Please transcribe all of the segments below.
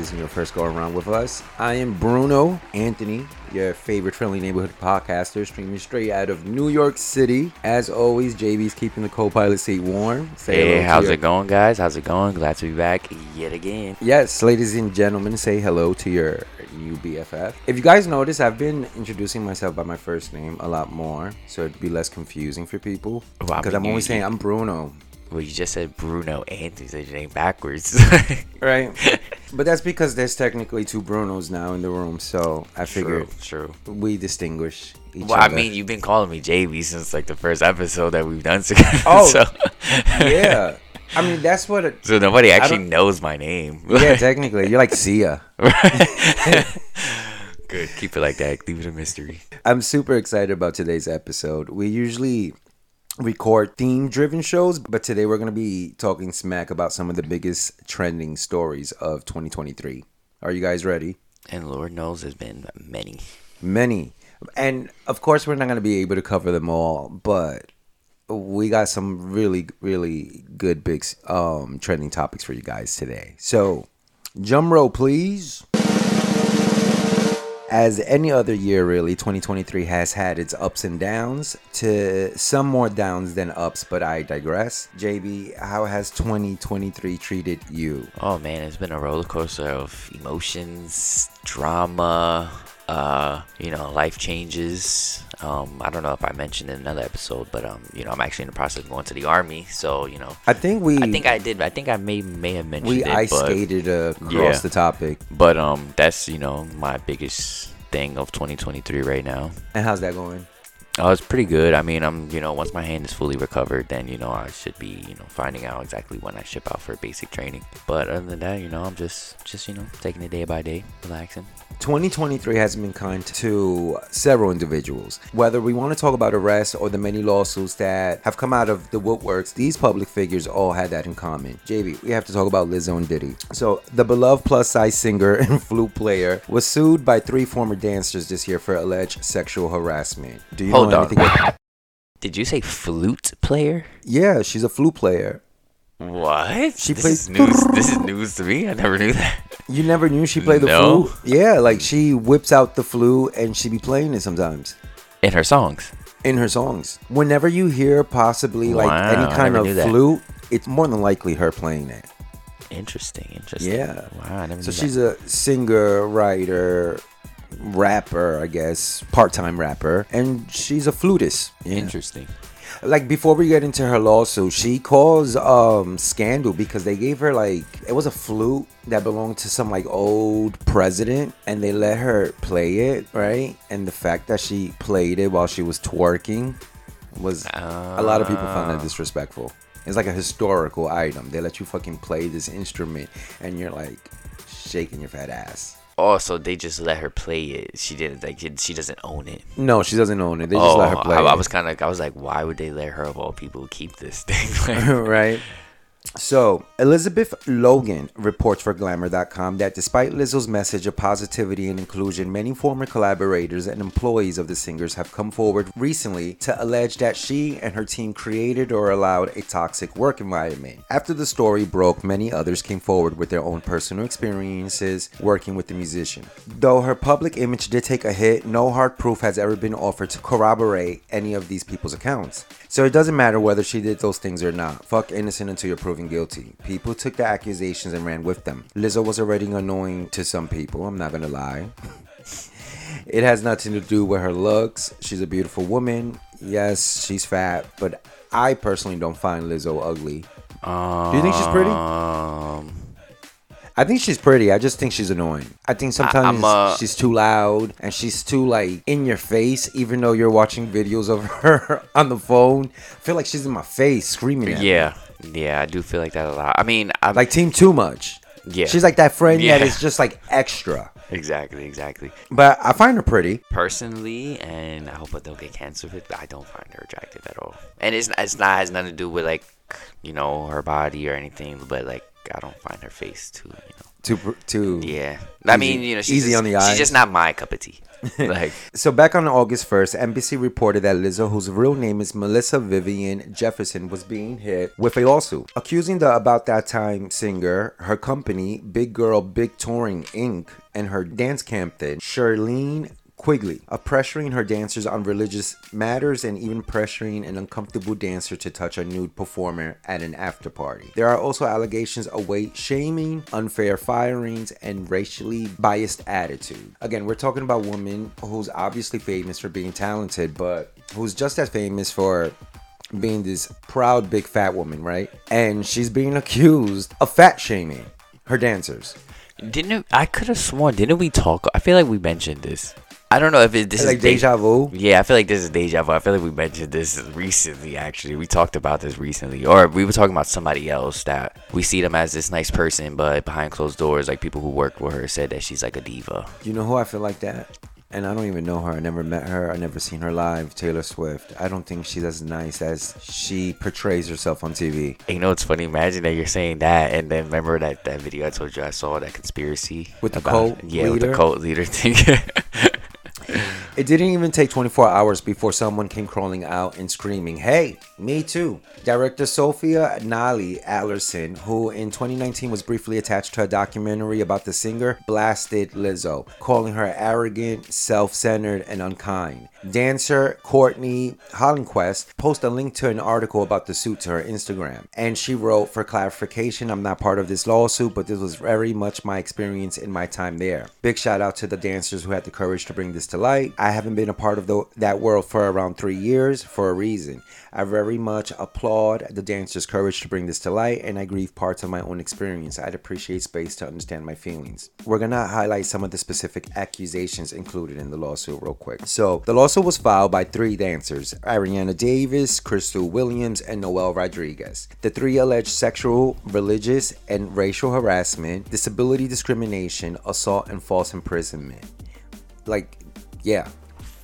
back if this is your first go around with us. I am Bruno Anthony, your favorite friendly neighborhood podcaster, streaming straight out of New York City. As always, JB's keeping the co-pilot seat warm. Say Hey, how's your- it going, guys? How's it going? Glad to be back yet again. Yes, ladies and gentlemen, say hello to your new BFF. If you guys notice, I've been introducing myself by my first name a lot more, so it'd be less confusing for people. Well, Because mean, I'm always saying I'm Bruno, Well, you just said Bruno Anthony, said your name backwards. right? but that's because there's technically two Brunos now in the room, so I figured true, true. we distinguish each Well, I mean, you've been calling me JB since like the first episode that we've done together. Oh, so, yeah. I mean, that's what. It, so nobody actually knows my name. yeah, technically, you're like Sia. Good. Keep it like that. Leave it a mystery. I'm super excited about today's episode. We usually record theme driven shows, but today we're going to be talking smack about some of the biggest trending stories of 2023. Are you guys ready? And Lord knows there's been many. Many. And of course, we're not going to be able to cover them all, but we got some really, really good big um, trending topics for you guys today. So, drum roll, please. As any other year, really, 2023 has had its ups and downs, to some more downs than ups, but I digress. JB, how has 2023 treated you? Oh man, it's been a roller coaster of emotions, drama, uh, you know, life changes. Um, I don't know if I mentioned in another episode, but um, you know, I'm actually in the process of going to the army, so you know, I think we I think I did. I think I may may have mentioned we it, ice but, skated across Yeah. the topic. but um, that's you know my biggest thing of 2023 right now. And how's that going? Oh, it's pretty good. I mean, I'm you know once my hand is fully recovered, then you know I should be you know finding out exactly when I ship out for basic training. But other than that, you know, I'm just just you know taking it day by day, relaxing. 2023 has been kind to several individuals. Whether we want to talk about arrests or the many lawsuits that have come out of the woodworks, these public figures all had that in common. JB, we have to talk about Lizzo and Diddy. So, the beloved plus size singer and flute player was sued by three former dancers this year for alleged sexual harassment. Do you Hold know anything? About- Did you say flute player? yeah, she's a flute player. What? She this plays- is news. This is news to me. I never knew that. You never knew she played the No. flute? Yeah, like she whips out the flute and she be playing it sometimes. In her songs. in her songs. Whenever you hear possibly like Wow, any kind of knew that. flute, it's more than likely her playing it. Interesting. Interesting. Yeah. Wow. I never So knew she's that. a singer, writer, rapper, I guess, part-time rapper, and she's a flutist. Yeah. interesting. Like before we get into her lawsuit, she caused um scandal because they gave her like it was a flute that belonged to some like old president and they let her play it, right? And the fact that she played it while she was twerking was a lot of people found that Ah. disrespectful. It's like a historical item. They let you fucking play this instrument and you're like shaking your fat ass. Oh, so they just let her play it. She didn't like. She doesn't own it. No, she doesn't own it. They just oh, let her oh, play I, I was kind of. I was like, why would they let her of all people keep this thing? Like, right? So, Elizabeth Logan reports for Glamour.com that despite Lizzo's message of positivity and inclusion, many former collaborators and employees of the singers have come forward recently to allege that she and her team created or allowed a toxic work environment. After the story broke, many others came forward with their own personal experiences working with the musician. Though her public image did take a hit, no hard proof has ever been offered to corroborate any of these people's accounts. So it doesn't matter whether she did those things or not. Fuck innocent until you're proven guilty. People took the accusations and ran with them. Lizzo was already annoying to some people, I'm not gonna lie. it has nothing to do with her looks. She's a beautiful woman. Yes, she's fat, but I personally don't find Lizzo ugly. Do you think she's pretty? Um, I think she's pretty. I just think she's annoying. I think sometimes I'm, uh, she's too loud and she's too like in your face, even though you're watching videos of her on the phone. I feel like she's in my face screaming at me. yeah, yeah, I do feel like that a lot. I mean, I'm, Like team too much. Yeah. She's like that friend that Yeah. is just like extra. exactly, exactly. But I find her pretty. Personally, and I hope I don't get cancer with, I don't find her attractive at all. And it's it's not has nothing to do with like you know her body or anything, but like I don't find her face too. You know. too too Yeah. I mean, you know, she's easy just, on the She's just not my cup of tea. like, So back on August 1st, NBC reported that Lizzo, whose real name is Melissa Vivian Jefferson, was being hit with a lawsuit accusing the About That Time singer, her company, Big Grrrl Big Touring Inc., and her dance captain, Shirlene Quigley, of pressuring her dancers on religious matters and even pressuring an uncomfortable dancer to touch a nude performer at an after party. There are also allegations of weight shaming, unfair firings, and racially biased attitude. Again, we're talking about a woman who's obviously famous for being talented, but who's just as famous for being this proud big fat woman, right? And she's being accused of fat shaming her dancers. didn't I could have sworn? Didn't we talk? I feel like we mentioned this. I don't know if it, this Like is de- deja vu. Yeah, I feel like this is deja vu. I feel like we mentioned this recently. Actually, we talked about this recently, or we were talking about somebody else that we see them as this nice person, but behind closed doors, like people who worked with her said that she's like a diva. You know who I feel like that? And I don't even know her. I never met her. I never seen her live. Taylor Swift. I don't think she's as nice as she portrays herself on TV. And you know it's funny? Imagine that you're saying that, and then remember that that video I told you I saw that conspiracy With the about- cult yeah, with the cult leader thing. It didn't even take 24 hours before someone came crawling out and screaming, Hey, me too. Director Sophia Nahli Allison, who in 2019 was briefly attached to a documentary about the singer, blasted Lizzo, calling her arrogant, self centered, and unkind. Dancer Courtney Hollinquest posted a link to an article about the suit to her Instagram. And she wrote, For clarification, I'm not part of this lawsuit, but this was very much my experience in my time there. Big shout out to the dancers who had the courage to bring this to light. I haven't been a part of the, that world for around three years for a reason. I very much applaud the dancers' courage to bring this to light, and I grieve parts of my own experience. I'd appreciate space to understand my feelings. We're gonna highlight some of the specific accusations included in the lawsuit real quick. So, the lawsuit was filed by three dancers Arianna Davis, Crystal Williams, and Noelle Rodriguez. The three alleged sexual, religious, and racial harassment, disability discrimination, assault, and false imprisonment. Like, yeah,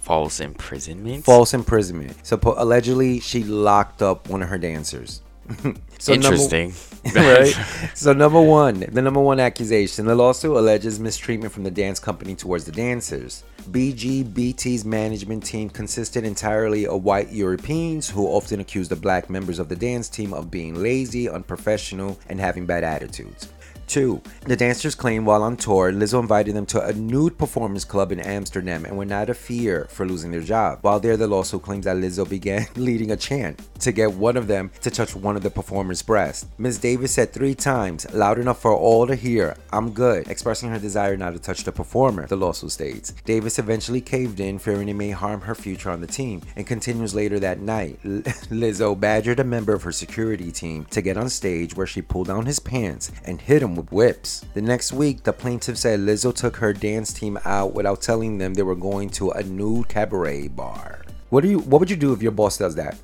False imprisonment. false imprisonment. So allegedly, she locked up one of her dancers. so number- Interesting. right? So number one, the number one accusation, the lawsuit alleges mistreatment from the dance company towards the dancers. BGBT's management team consisted entirely of white Europeans who often accused the black members of the dance team of being lazy, unprofessional, and having bad attitudes. Two, the dancers claim while on tour, Lizzo invited them to a nude performance club in Amsterdam and were not a fear for losing their job. While there, the lawsuit claims that Lizzo began leading a chant to get one of them to touch one of the performers' breasts. Ms. Davis said three times, loud enough for all to hear, I'm good, expressing her desire not to touch the performer, the lawsuit states. Davis eventually caved in, fearing it may harm her future on the team, and continues later that night. L- Lizzo badgered a member of her security team to get on stage where she pulled down his pants and hit him with whips. The next week, the plaintiff said Lizzo took her dance team out without telling them they were going to a nude cabaret bar. What do you what would you do if your boss does that?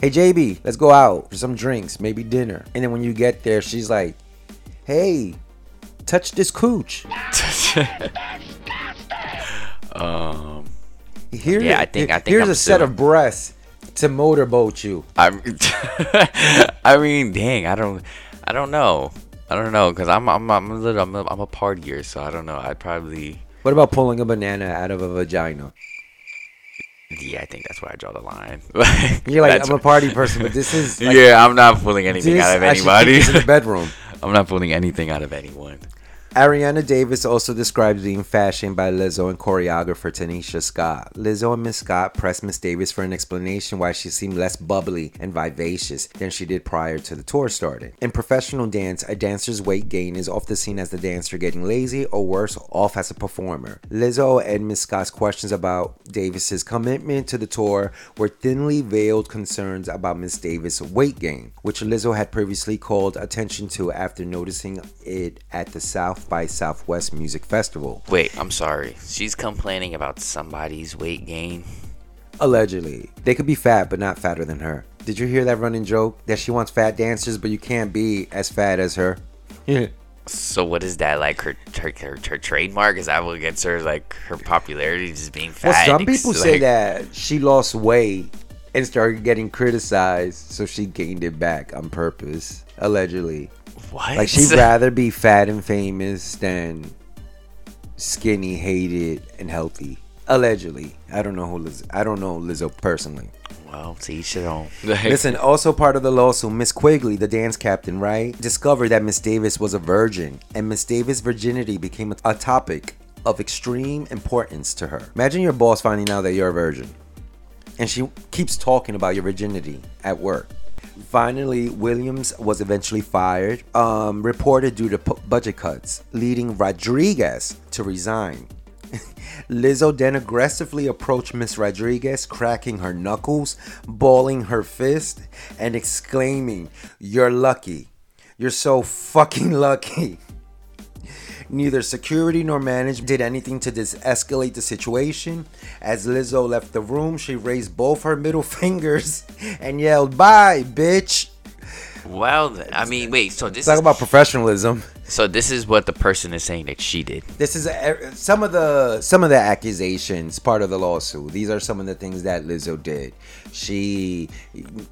Hey JB, let's go out for some drinks, maybe dinner. And then when you get there, she's like, "Hey, touch this cooch." um, Here, Yeah, I think- I think here's I'm a set of breasts to motorboat you. I'm. I mean, dang, I don't, I don't know, I don't know, cause I'm, I'm, I'm a little, I'm a, I'm a partier, so I don't know. I'd probably, What about pulling a banana out of a vagina? yeah, I think that's where I draw the line. You're like, I'm a party person, but this is like, yeah, I'm not pulling anything this, out of I should keep anybody. this in the bedroom. I'm not pulling anything out of anyone. Arianna Davis also describes being fashioned by Lizzo and choreographer Tanisha Scott. Lizzo and Miss Scott pressed Miss Davis for an explanation why she seemed less bubbly and vivacious than she did prior to the tour starting. In professional dance, a dancer's weight gain is often seen as the dancer getting lazy or worse off as a performer. Lizzo and Miss Scott's questions about Davis's commitment to the tour were thinly veiled concerns about Miss Davis' weight gain, which Lizzo had previously called attention to after noticing it at the South by Southwest Music Festival. Wait, I'm sorry. She's complaining about somebody's weight gain. Allegedly, they could be fat, but not fatter than her. Did you hear that running joke that she wants fat dancers, but you can't be as fat as her? Yeah. So what is that like? Her her, her, her trademark is that what gets her like her popularity just being fat? Well, some and ex- people say that she lost weight and started getting criticized, so she gained it back on purpose. Allegedly. What? Like she'd rather be fat and famous than skinny, hated, and healthy. Allegedly, I don't know who Liz. I don't know Lizzo personally. well, to each their own. Listen, also part of the lawsuit, Miss Quigley, the dance captain, right, discovered that Miss Davis was a virgin, and Miss Davis' virginity became a, a topic of extreme importance to her. Imagine your boss finding out that you're a virgin, and she keeps talking about your virginity at work. Finally, Williams was eventually fired, um, reported due to pu- budget cuts, leading Rodriguez to resign. Lizzo then aggressively approached Miss Rodriguez, cracking her knuckles, balling her fist, and exclaiming, You're lucky. You're so fucking lucky. Neither security nor management did anything to dis- escalate the situation. As Lizzo left the room, she raised both her middle fingers and yelled, Bye, bitch. well, then, I mean, wait. So this Talk is about professionalism. so this is what the person is saying that she did. This is a, some of the some of the accusations part of the lawsuit. These are some of the things that Lizzo did. She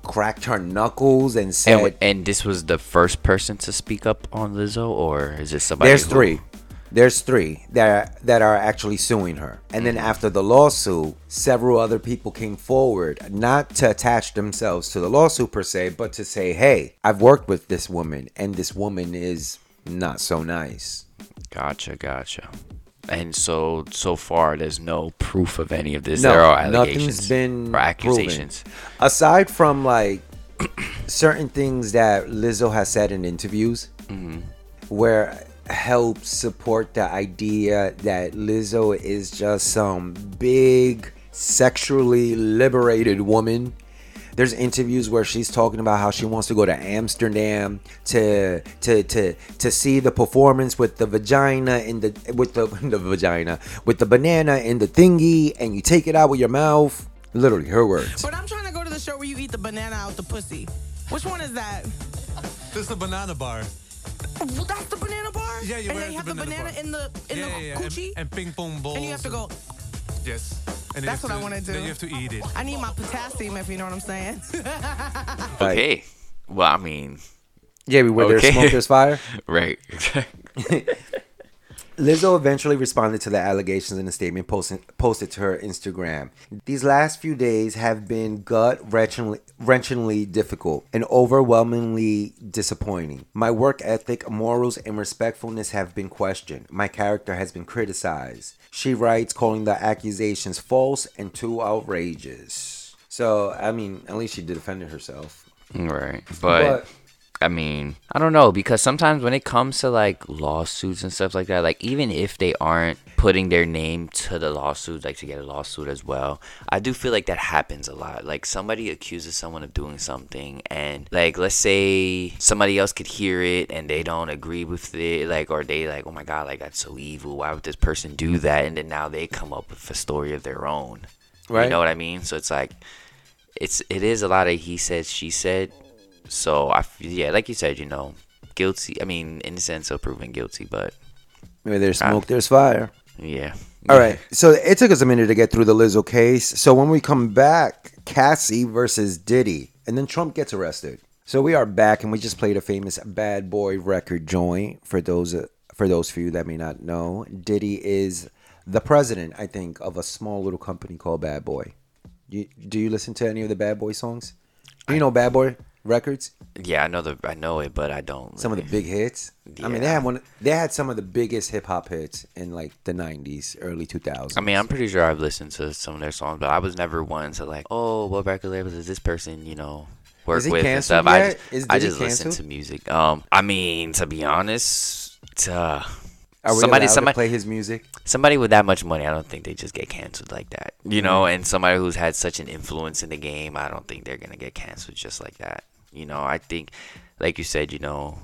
cracked her knuckles and said, And, and this was the first person to speak up on Lizzo, or is it somebody? "There's who- three. There's three that that are actually suing her." And then after the lawsuit, several other people came forward, not to attach themselves to the lawsuit per se, but to say, "Hey, I've worked with this woman, and this woman is not so nice." Gotcha, gotcha. And so so far, there's no proof of any of this. No, there are allegations nothing's been or accusations. proven. Aside from like certain things that Lizzo has said in interviews, Mm-hmm. where helps support the idea that Lizzo is just some big sexually liberated woman. There's interviews where she's talking about how she wants to go to Amsterdam to to to to see the performance with the vagina in the with the the vagina with the banana in the thingy and you take it out with your mouth. Literally her words. But I'm trying to go to the show where you eat the banana out the pussy. Which one is that? This is a banana bar. Well, that's the banana bar. Yeah, you and wear they the have the banana banana bar. in the in yeah, the yeah, yeah. coochie, And, and ping pong balls. and you have to go. Yes. And That's have what I to- wanna do. Then you have to eat it. I need my potassium, if you know what I'm saying. Like, Okay. Well, I mean, Yeah, where Okay. there's smoke, there's fire. right. Lizzo eventually responded to the allegations in a statement posted, posted to her Instagram. These last few days have been gut wrenchingly, wrenchingly difficult and overwhelmingly disappointing. My work ethic, morals, and respectfulness have been questioned. My character has been criticized. She writes, calling the accusations false and too outrageous. So, I mean, at least she defended herself. right. But, I mean, I don't know because sometimes when it comes to like lawsuits and stuff like that, like even if they aren't putting their name to the lawsuit, like to get a lawsuit as well, I do feel like that happens a lot. Like somebody accuses someone of doing something, and like let's say somebody else could hear it and they don't agree with it, like or they like, oh my god, like that's so evil. Why would this person do that? And then now they come up with a story of their own. Right. You know what I mean? So it's like it's it is a lot of he said she said so i yeah like you said you know guilty i mean in the sense of proven guilty but Where there's smoke, there's fire. yeah All right. So it took us a minute to get through the Lizzo case. So when we come back, Cassie versus Diddy, and then Trump gets arrested. So we are back, and we just played a famous Bad Boy record joint for those uh, for those few that may not know. Diddy is the president, I think, of a small little company called Bad Boy. You, do you listen to any of the Bad Boy songs? Do you know Bad Boy records? yeah i know the i know it but i don't Some of the big hits. I mean, they had one. They had some of the biggest hip hop hits in like the '90s, early 2000s. i mean i'm pretty sure i've listened to some of their songs but i was never one to like oh what record labels is this person you know work with and stuff i just, I just listen to music um i mean to be honest uh, Are we somebody somebody to play his music? somebody with that much money, I don't think they just get canceled like that. You know, Mm-hmm. and somebody who's had such an influence in the game, I don't think they're gonna get canceled just like that. You know, I think, like you said, you know,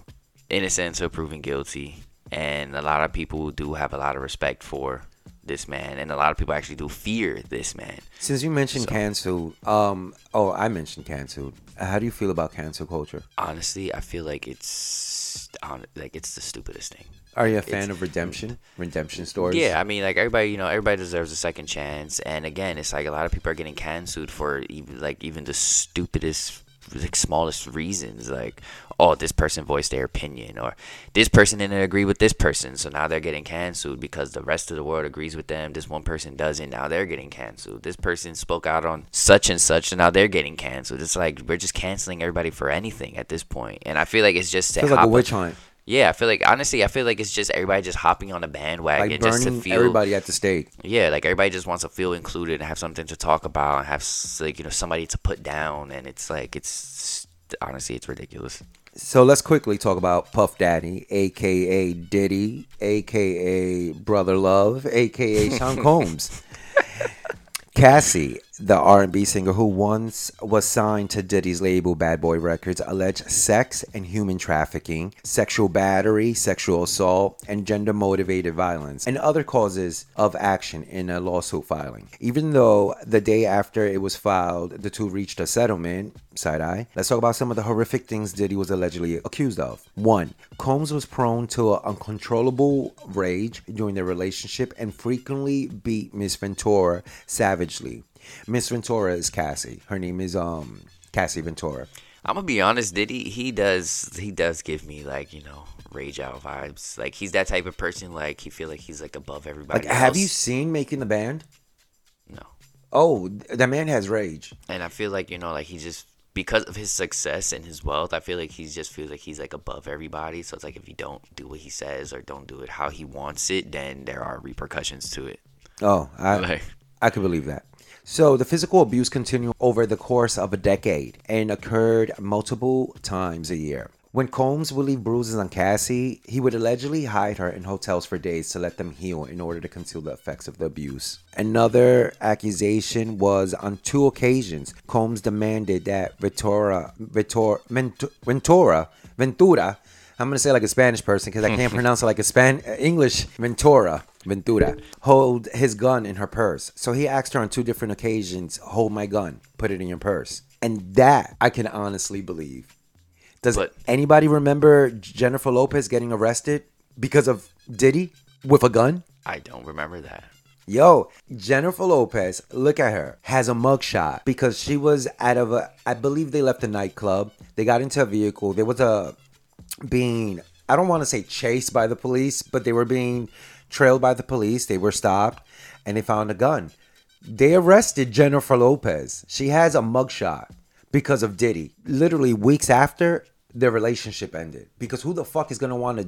innocent until proven guilty, and a lot of people do have a lot of respect for this man, and a lot of people actually do fear this man. Since you mentioned canceled, um, oh, I mentioned canceled. How do you feel about cancel culture? Honestly, I feel like it's like it's the stupidest thing. Are you a fan of redemption? Redemption stories? Yeah, I mean, like everybody, you know, everybody deserves a second chance. And again, it's like a lot of people are getting canceled for even like even the stupidest, like smallest reasons. Like, oh, this person voiced their opinion, or this person didn't agree with this person, so now they're getting canceled because the rest of the world agrees with them. This one person doesn't, now they're getting canceled. This person spoke out on such and such, and now they're getting canceled. It's like we're just canceling everybody for anything at this point, and I feel like it's just to Feels like a witch hunt. Yeah, I feel like honestly, I feel like it's just everybody just hopping on a bandwagon Like just to feel everybody at the stake. yeah, like everybody just wants to feel included and have something to talk about and have like you know somebody to put down, and it's like it's honestly it's ridiculous. So let's quickly talk about Puff Daddy, aka Diddy, aka Brother Love, aka Sean Combs. Cassie, the R&B singer who once was signed to Diddy's label Bad Boy Records, alleged sex and human trafficking, sexual battery, sexual assault, and gender-motivated violence, and other causes of action in a lawsuit filing. Even though the day after it was filed, the two reached a settlement, side eye. Let's talk about some of the horrific things Diddy was allegedly accused of. One, Combs was prone to uncontrollable rage during their relationship and frequently beat Miss Ventura savagely. Miss Ventura is Cassie. Her name is um Cassie Ventura. I'm gonna be honest, Diddy, he does he does give me like you know rage out vibes. Like he's that type of person. Like he feel like he's like above everybody. Like, have you seen Making the Band? No, Oh, that man has rage. and I feel like you know like he just because of his success and his wealth, I feel like he just feels like he's like above everybody. So it's like if you don't do what he says or don't do it how he wants it, then there are repercussions to it. Oh, I Like- I could believe that. So the physical abuse continued over the course of a decade and occurred multiple times a year. When Combs would leave bruises on Cassie, he would allegedly hide her in hotels for days to let them heal in order to conceal the effects of the abuse. Another accusation was on two occasions, Combs demanded that Ventura, Ventura, Ventura, Ventura, I'm gonna say like a Spanish person because I can't pronounce it like a Span English Ventura. Ventura hold his gun in her purse. So he asked her on two different occasions, "Hold my gun, put it in your purse," and that I can honestly believe. Does But- anybody remember Jennifer Lopez getting arrested because of Diddy with a gun? I don't remember that. Yo, Jennifer Lopez, look at her, has a mugshot because she was out of a, I believe they left a nightclub. They got into a vehicle. There was a being, I don't want to say chased by the police, but they were being trailed by the police. They were stopped and they found a gun. They arrested Jennifer Lopez. She has a mugshot because of Diddy. Literally weeks after their relationship ended. Because who the fuck is gonna want to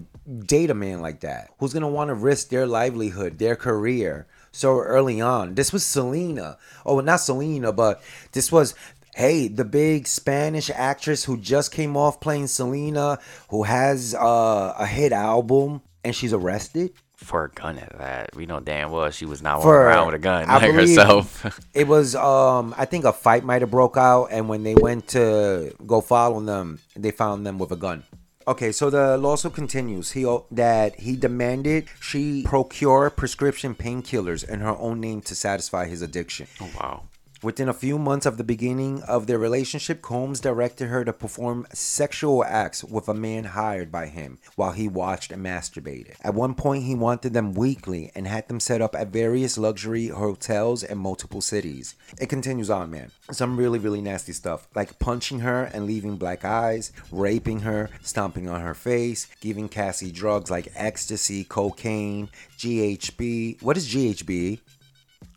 date a man like that? Who's gonna want to risk their livelihood, their career so early on? This was Selena. Oh, not Selena, but this was hey, the big Spanish actress who just came off playing Selena, who has uh, a hit album, and she's arrested. For a gun at that, we know damn well she was not For- walking around with a gun I like herself. It was um I think a fight might have broke out and when they went to go follow them, they found them with a gun. Okay, so the lawsuit continues. He that he demanded she procure prescription painkillers in her own name to satisfy his addiction. oh wow. Within a few months of the beginning of their relationship, Combs directed her to perform sexual acts with a man hired by him while he watched and masturbated. At one point, he wanted them weekly and had them set up at various luxury hotels in multiple cities. It continues on, man. Some really, really nasty stuff, like punching her and leaving black eyes, raping her, stomping on her face, giving Cassie drugs like ecstasy, cocaine, GHB. What is GHB?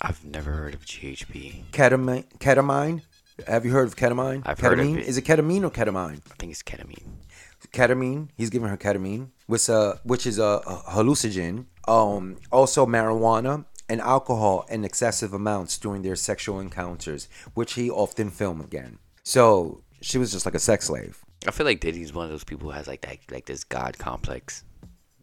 I've never heard of GHB. ketamine. Ketamine. Have you heard of ketamine? I've ketamine. heard of it. Is it ketamine or ketamine? I think it's ketamine. Ketamine. He's giving her ketamine, which uh, which is a, a hallucinogen. Um, also marijuana and alcohol in excessive amounts during their sexual encounters, which he often filmed again. So she was just like a sex slave. I feel like Diddy's one of those people who has like that like this god complex.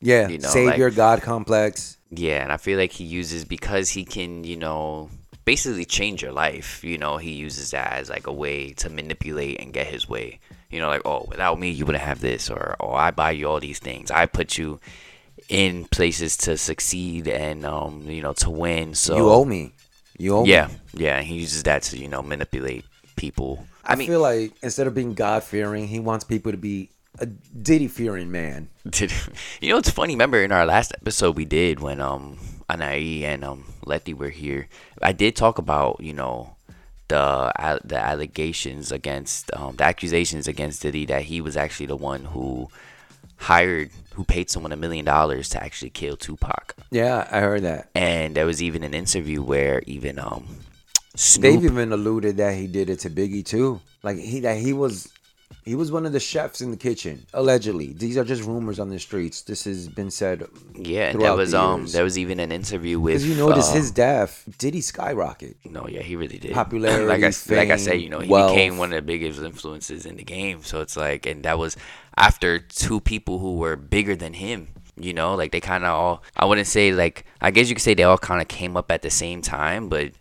Yeah, You know, savior like- god complex. Yeah, and I feel like he uses because he can, you know, basically change your life. You know, he uses that as like a way to manipulate and get his way. You know, like oh, without me, you wouldn't have this, or oh, I buy you all these things. I put you in places to succeed and um, you know, to win. So you owe me. You owe me. Yeah, yeah, he uses that to you know manipulate people. I, I mean, feel like instead of being God fearing, he wants people to be a Diddy fearing man. Did you know it's funny? Remember in our last episode we did when um Anai and um Letty were here, I did talk about you know the the allegations against um, the accusations against Diddy that he was actually the one who hired who paid someone a million dollars to actually kill Tupac. Yeah, I heard that. And there was even an interview where even um Snoop They've even alluded that he did it to Biggie too. Like he that he was he was one of the chefs in the kitchen, allegedly. These are just rumors on the streets. This has been said. yeah, and throughout was um there was even an interview with Because you notice uh, his death, did he skyrocket? No, yeah, he really did. Popularity, like I s- like I said, you know, he wealth. became one of the biggest influences in the game. So it's like, and that was after two people who were bigger than him. You know, like they kind of all. I wouldn't say like. I guess you could say they all kind of came up at the same time, but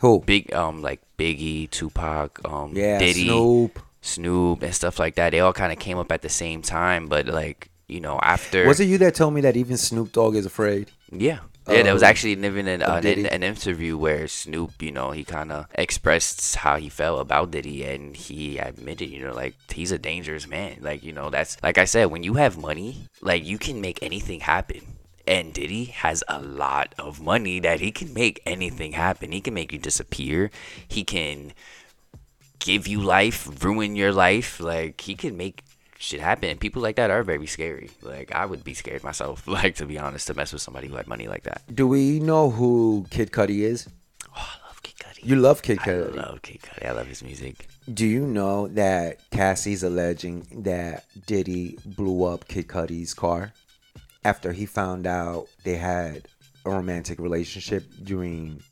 Who? big um like Biggie, Tupac, um Yeah, Diddy, Snoop. Snoop, and stuff like that. They all kind of came up at the same time, but like you know after Was it you that told me that even Snoop Dogg is afraid? yeah. Yeah, there was oh. actually even an, of uh, an, an interview where Snoop, you know, he kind of expressed how he felt about Diddy, and he admitted, you know, like he's a dangerous man. Like, you know, that's like I said, when you have money, like you can make anything happen. And Diddy has a lot of money that he can make anything happen. He can make you disappear. He can give you life, ruin your life. Like he can make shit happen. And people like that are very scary. Like I would be scared myself. Like to be honest, to mess with somebody who had money like that. Do we know who Kid Cudi is? Oh, I love Kid Cudi. You love Kid Cudi. I love Kid Cudi. I love his music. Do you know that Cassie's alleging that Diddy blew up Kid Cudi's car after he found out they had a romantic relationship during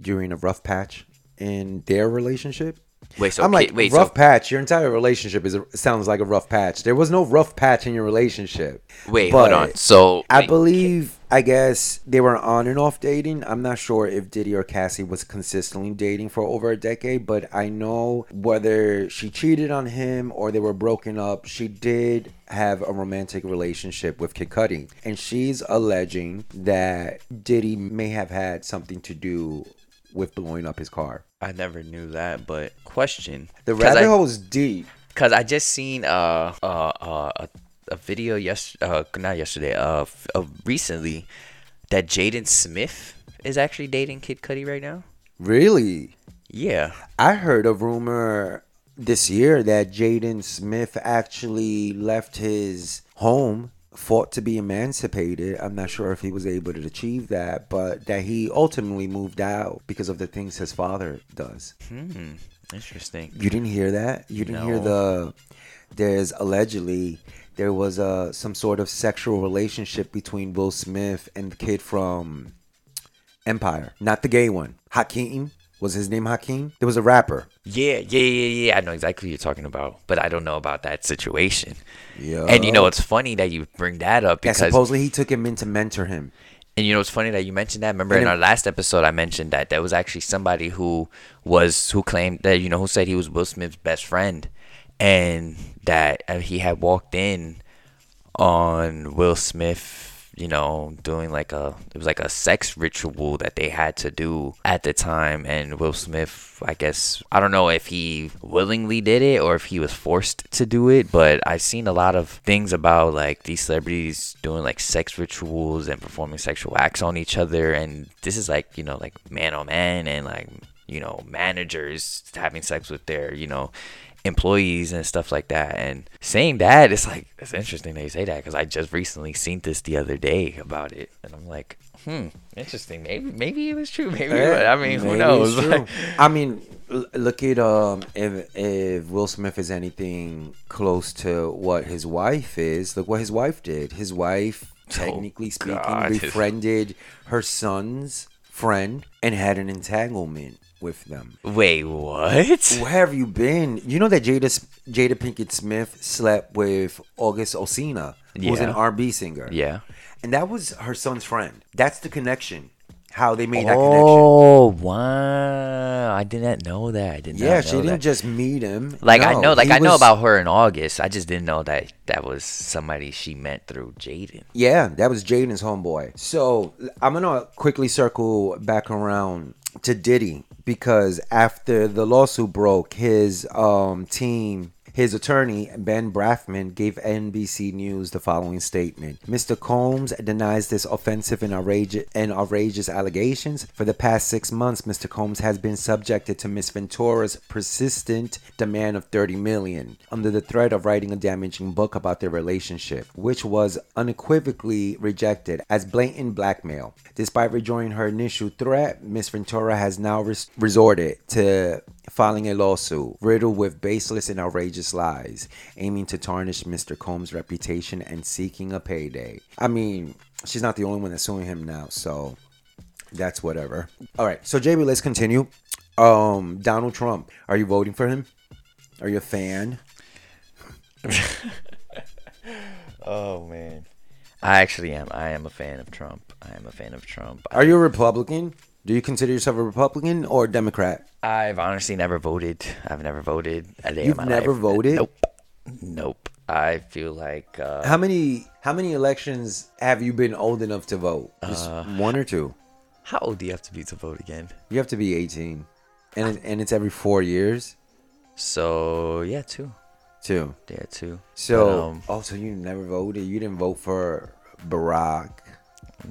during a rough patch in their relationship? Wait, so I'm like, wait, rough so patch. Your entire relationship is a, sounds like a rough patch. There was no rough patch in your relationship. wait, hold on. So I wait, believe, I guess they were on and off dating. I'm not sure if Diddy or Cassie was consistently dating for over a decade, but I know whether she cheated on him or they were broken up, she did have a romantic relationship with Kid Cudi. And she's alleging that Diddy may have had something to do with blowing up his car. I never knew that, but question. The rabbit I- hole is deep. Cause I just seen uh uh uh a, a video yes uh not yesterday uh, f- uh recently that Jaden Smith is actually dating Kid Cudi right now. Really? Yeah. I heard a rumor this year that Jaden Smith actually left his home, fought to be emancipated. I'm not sure if he was able to achieve that, but that he ultimately moved out because of the things his father does. Hmm. Interesting. You didn't hear that? You didn't hear the there's allegedly there was a some sort of sexual relationship between Will Smith and the kid from Empire, not the gay one. Hakeem was his name Hakeem? There was a rapper. Yeah, yeah, yeah, yeah. I know exactly what you're talking about, but I don't know about that situation. Yeah. And you know, it's funny that you bring that up Yeah, because supposedly he took him in to mentor him. And you know, it's funny that you mentioned that. Remember And in it- our last episode, I mentioned that there was actually somebody who was who claimed that you know who said he was Will Smith's best friend, and that uh, he had walked in on Will Smith, you know, doing like a it was like a sex ritual that they had to do at the time, and Will Smith, I guess I don't know if he willingly did it or if he was forced to do it, but I've seen a lot of things about like these celebrities doing like sex rituals and performing sexual acts on each other, and this is like you know like man on man and like you know managers having sex with their you know employees and stuff like that. And saying that, it's like it's interesting that you say that because I just recently seen this the other day about it, and I'm like, hmm, interesting. Maybe maybe it was true. Maybe it I mean, who knows? Like, I mean, look at um if if Will Smith is anything close to what his wife is, look what his wife did. His wife, technically speaking, Oh, God. befriended her son's friend and had an entanglement with them. wait, what? Where have you been? You know that Jada Jada Pinkett Smith slept with August Alsina, who was an Yeah. R&B singer. Yeah. and that was her son's friend. That's the connection. How they made that connection. Oh wow! I did not know that. I did not Yeah, she didn't that. just meet him. Like I know, like I know about her in August. I just didn't know that that was somebody she met through Jaden. Yeah, that was Jaden's homeboy. So I'm gonna quickly circle back around to Diddy because after the lawsuit broke, his um team His attorney, Ben Brafman, gave NBC News the following statement Mr. Combs denies this offensive and outrageous, and outrageous allegations. For the past six months, Mr. Combs has been subjected to Miss Ventura's persistent demand of 30 million under the threat of writing a damaging book about their relationship, which was unequivocally rejected as blatant blackmail. Despite rejoining her initial threat, Miss Ventura has now res- resorted to filing a lawsuit riddled with baseless and outrageous lies, aiming to tarnish Mr. Combs' reputation and seeking a payday. I mean, she's not the only one that's suing him now, so that's whatever. All right, so JB, let's continue. Um, Donald Trump, are you voting for him? Are you a fan? Oh man. I actually am. I am a fan of Trump. I am a fan of Trump. Are you a Republican? Do you consider yourself a Republican or a Democrat? I've honestly never voted. I've never voted a day You've in my never life. voted? Nope. Nope. I feel like uh, How many how many elections have you been old enough to vote? Just one or two? how old do you have to be to vote again? You have to be 18. And it, and it's every 4 years? So yeah, two. Two. Yeah, two. So, But, um, oh, so you never voted? You didn't vote for Barack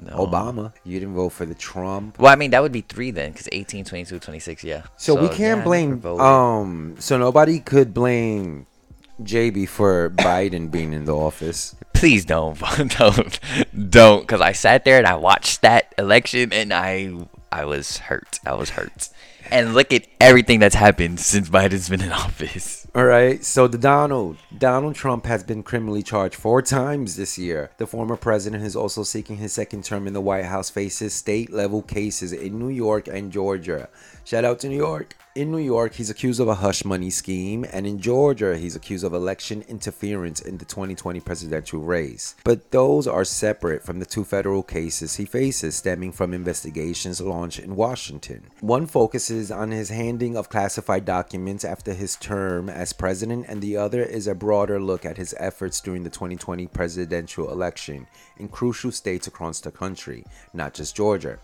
no. Obama? You didn't vote for the Trump? Well, I mean that would be three then, because 18, 22, 26, yeah. So, we can't never blame um so nobody could blame JB for Biden being in the office. Please don't, don't, don't, because I sat there and I watched that election and I, I was hurt. I was hurt. And look at everything that's happened since Biden's been in office. All right. So the Donald Donald Trump has been criminally charged four times this year. The former president is also seeking his second term in the White House. Faces state level cases in New York and Georgia. Shout out to New York. In New York, he's accused of a hush money scheme, and in Georgia, he's accused of election interference in the 2020 presidential race. But those are separate from the two federal cases he faces stemming from investigations launched in Washington. One focuses on his handing of classified documents after his term as president, and the other is a broader look at his efforts during the 2020 presidential election in crucial states across the country, not just Georgia.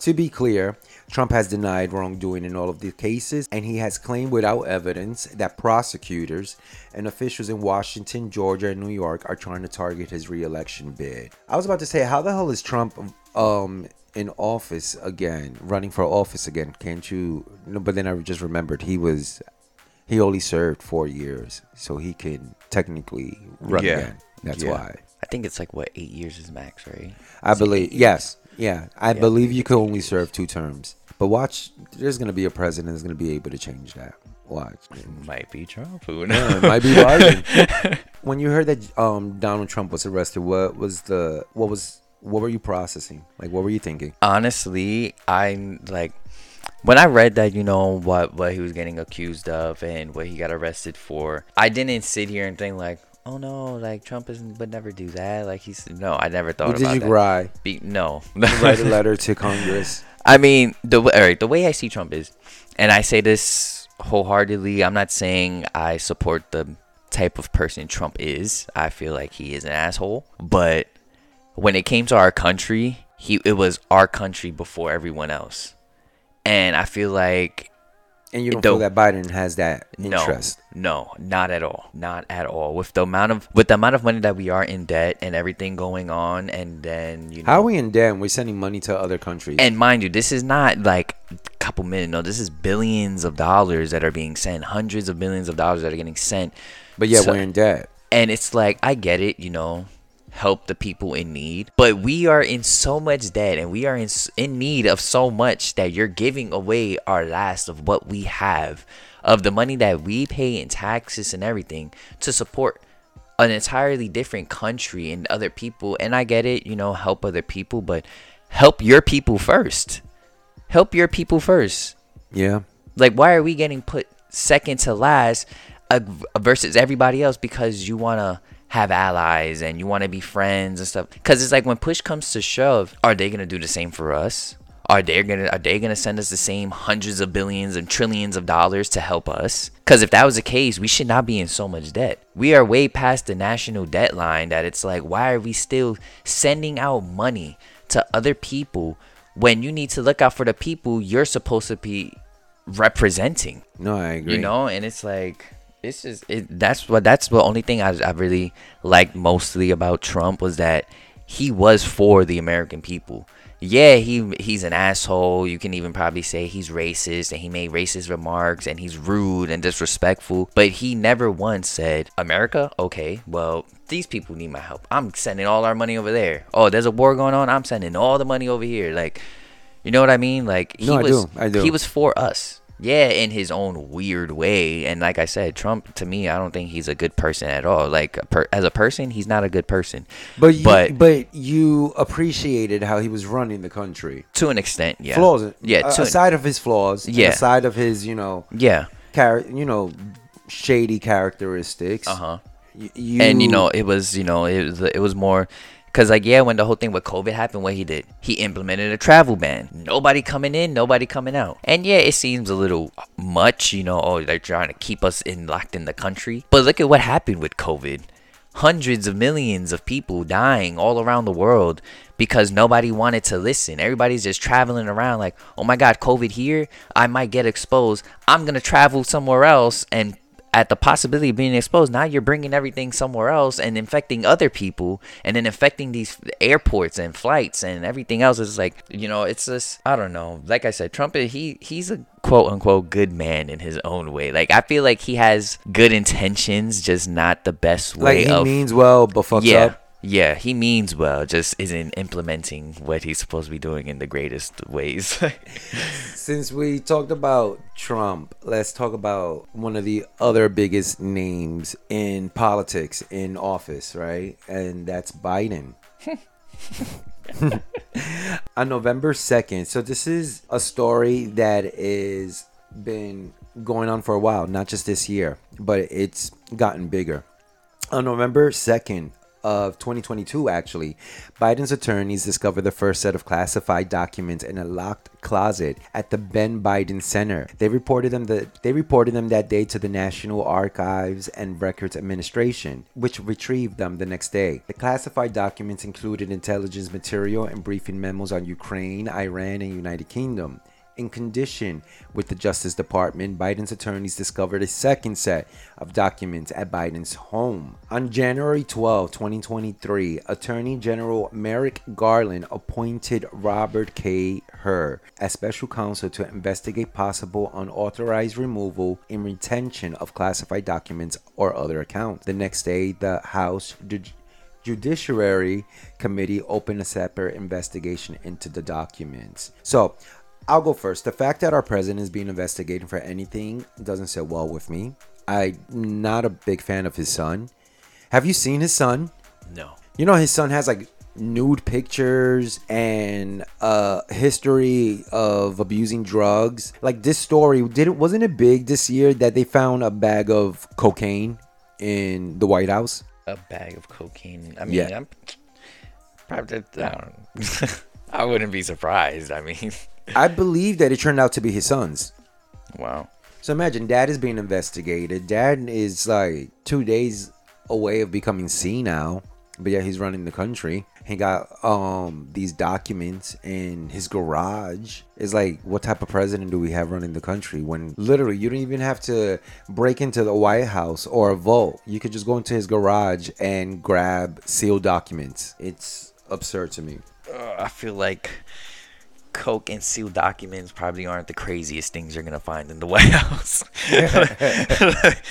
To be clear, Trump has denied wrongdoing in all of the cases, and he has claimed without evidence that prosecutors and officials in Washington, Georgia, and New York are trying to target his reelection bid. I was about to say, how the hell is Trump um in office again, running for office again? Can't you? No, but then I just remembered he was he only served four years, so he can technically run Yeah. again. That's Yeah. why. I think it's like what eight years is max, right? I Is believe eight yes, yeah. I believe you could only serve two terms. But watch, there's gonna be a president that's gonna be able to change that. Watch, Might be Trump. Who Yeah, knows? it might be Biden. when you heard that um Donald Trump was arrested, what was the what was what were you processing? Like, what were you thinking? Honestly, I'm like when I read that, you know, what what he was getting accused of and what he got arrested for, I didn't sit here and think like, oh no, like Trump isn't would never do that. Like he's no, I never thought Well, did you that. cry? Be, no. Write a letter to Congress. I mean, the all right, the way I see Trump is, and I say this wholeheartedly. I'm not saying I support the type of person Trump is. I feel like he is an asshole, but when it came to our country, he it was our country before everyone else, and I feel like And you don't Don't- feel that Biden has that interest. no, no, not at all, not at all. With the amount of with the amount of money that we are in debt and everything going on, and then you know, How are we in debt? We're sending money to other countries. And mind you, this is not like a couple million. No, this is billions of dollars that are being sent, hundreds of billions of dollars that are getting sent. but yeah, so- we're in debt. And it's like, I get it, you know, help the people in need. But we are in so much debt and we are in, in need of so much that you're giving away our last of what we have, of the money that we pay in taxes and everything to support an entirely different country and other people. And I get it, you know, help other people, but help your people first. Help your people first. Yeah. Like, why are we getting put second to last uh, versus everybody else because you want to have allies and you want to be friends and stuff? Because it's like when push comes to shove, are they gonna do the same for us? Are they gonna are they gonna send us the same hundreds of billions and trillions of dollars to help us? Because if that was the case, we should not be in so much debt. We are way past the national debt line that it's like, why are we still sending out money to other people when you need to look out for the people you're supposed to be representing? No, I agree. You know, and it's like it's just it, that's what that's the only thing I, I really liked mostly about Trump was that he was for the American people. Yeah, he he's an asshole. You can even probably say he's racist and he made racist remarks and he's rude and disrespectful. But he never once said, "America, okay, well these people need my help. I'm sending all our money over there. Oh, there's a war going on. I'm sending all the money over here." Like, you know what I mean? Like he No, I was do. I do. he was for us. Yeah, in his own weird way. And like I said, Trump to me, I don't think he's a good person at all. Like per, as a person, he's not a good person. But you, but, but you appreciated how he was running the country. to an extent, yeah. Flaws. Yeah, uh, to an- of his flaws. Yeah. Aside of his, you know, yeah. char- you know, shady characteristics. Uh huh. You, and you know it was you know it was it was more because like yeah when the whole thing with covid happened what he did he implemented a travel ban. Nobody coming in nobody coming out. And yeah it seems a little much you know oh they're trying to keep us in locked in the country. But look at what happened with covid. Hundreds of millions of people dying all around the world because nobody wanted to listen. Everybody's just traveling around like oh my god covid here? I might get exposed. I'm gonna travel somewhere else and at the possibility of being exposed, now you're bringing everything somewhere else and infecting other people, and then infecting these airports and flights and everything else. It's like you know, it's just I don't know. Like I said, Trump he he's a quote unquote good man in his own way. Like I feel like he has good intentions, just not the best way. like he of means well, but fucks yeah. up. Yeah, he means well, just isn't implementing what he's supposed to be doing in the greatest ways. Since we talked about Trump, let's talk about one of the other biggest names in politics in office, right? And that's Biden. On November 2nd, so this is a story that is been going on for a while, not just this year, but it's gotten bigger. On November 2nd of 2022, actually, Biden's attorneys discovered the first set of classified documents in a locked closet at the Penn Biden Center. They reported them that they reported them that day to the National Archives and Records Administration, which retrieved them the next day. The classified documents included intelligence material and briefing memos on Ukraine, Iran, and United Kingdom. In condition with the Justice Department, Biden's attorneys discovered a second set of documents at Biden's home. On January 12, 2023, Attorney General Merrick Garland appointed Robert K. Hur as special counsel to investigate possible unauthorized removal and retention of classified documents or other accounts. The next day, the House Ju- Judiciary Committee opened a separate investigation into the documents. So, I'll go first. The fact that our president is being investigated for anything doesn't sit well with me. I'm not a big fan of his son. Have you seen his son? no. You know, his son has like nude pictures and a history of abusing drugs. Like this story, did it wasn't it big this year that they found a bag of cocaine in the White House? a bag of cocaine. I mean, Yeah. I'm probably. I don't. I wouldn't be surprised. I mean, I believe that it turned out to be his son's. wow. So imagine dad is being investigated. Dad is like two days away of becoming senile, but yeah, he's running the country. He got um these documents in his garage. It's like, what type of president do we have running the country? When literally you don't even have to break into the White House or a vault. You could just go into his garage and grab sealed documents. It's absurd to me. Uh, I feel like coke and sealed documents probably aren't the craziest things you're gonna find in the White House.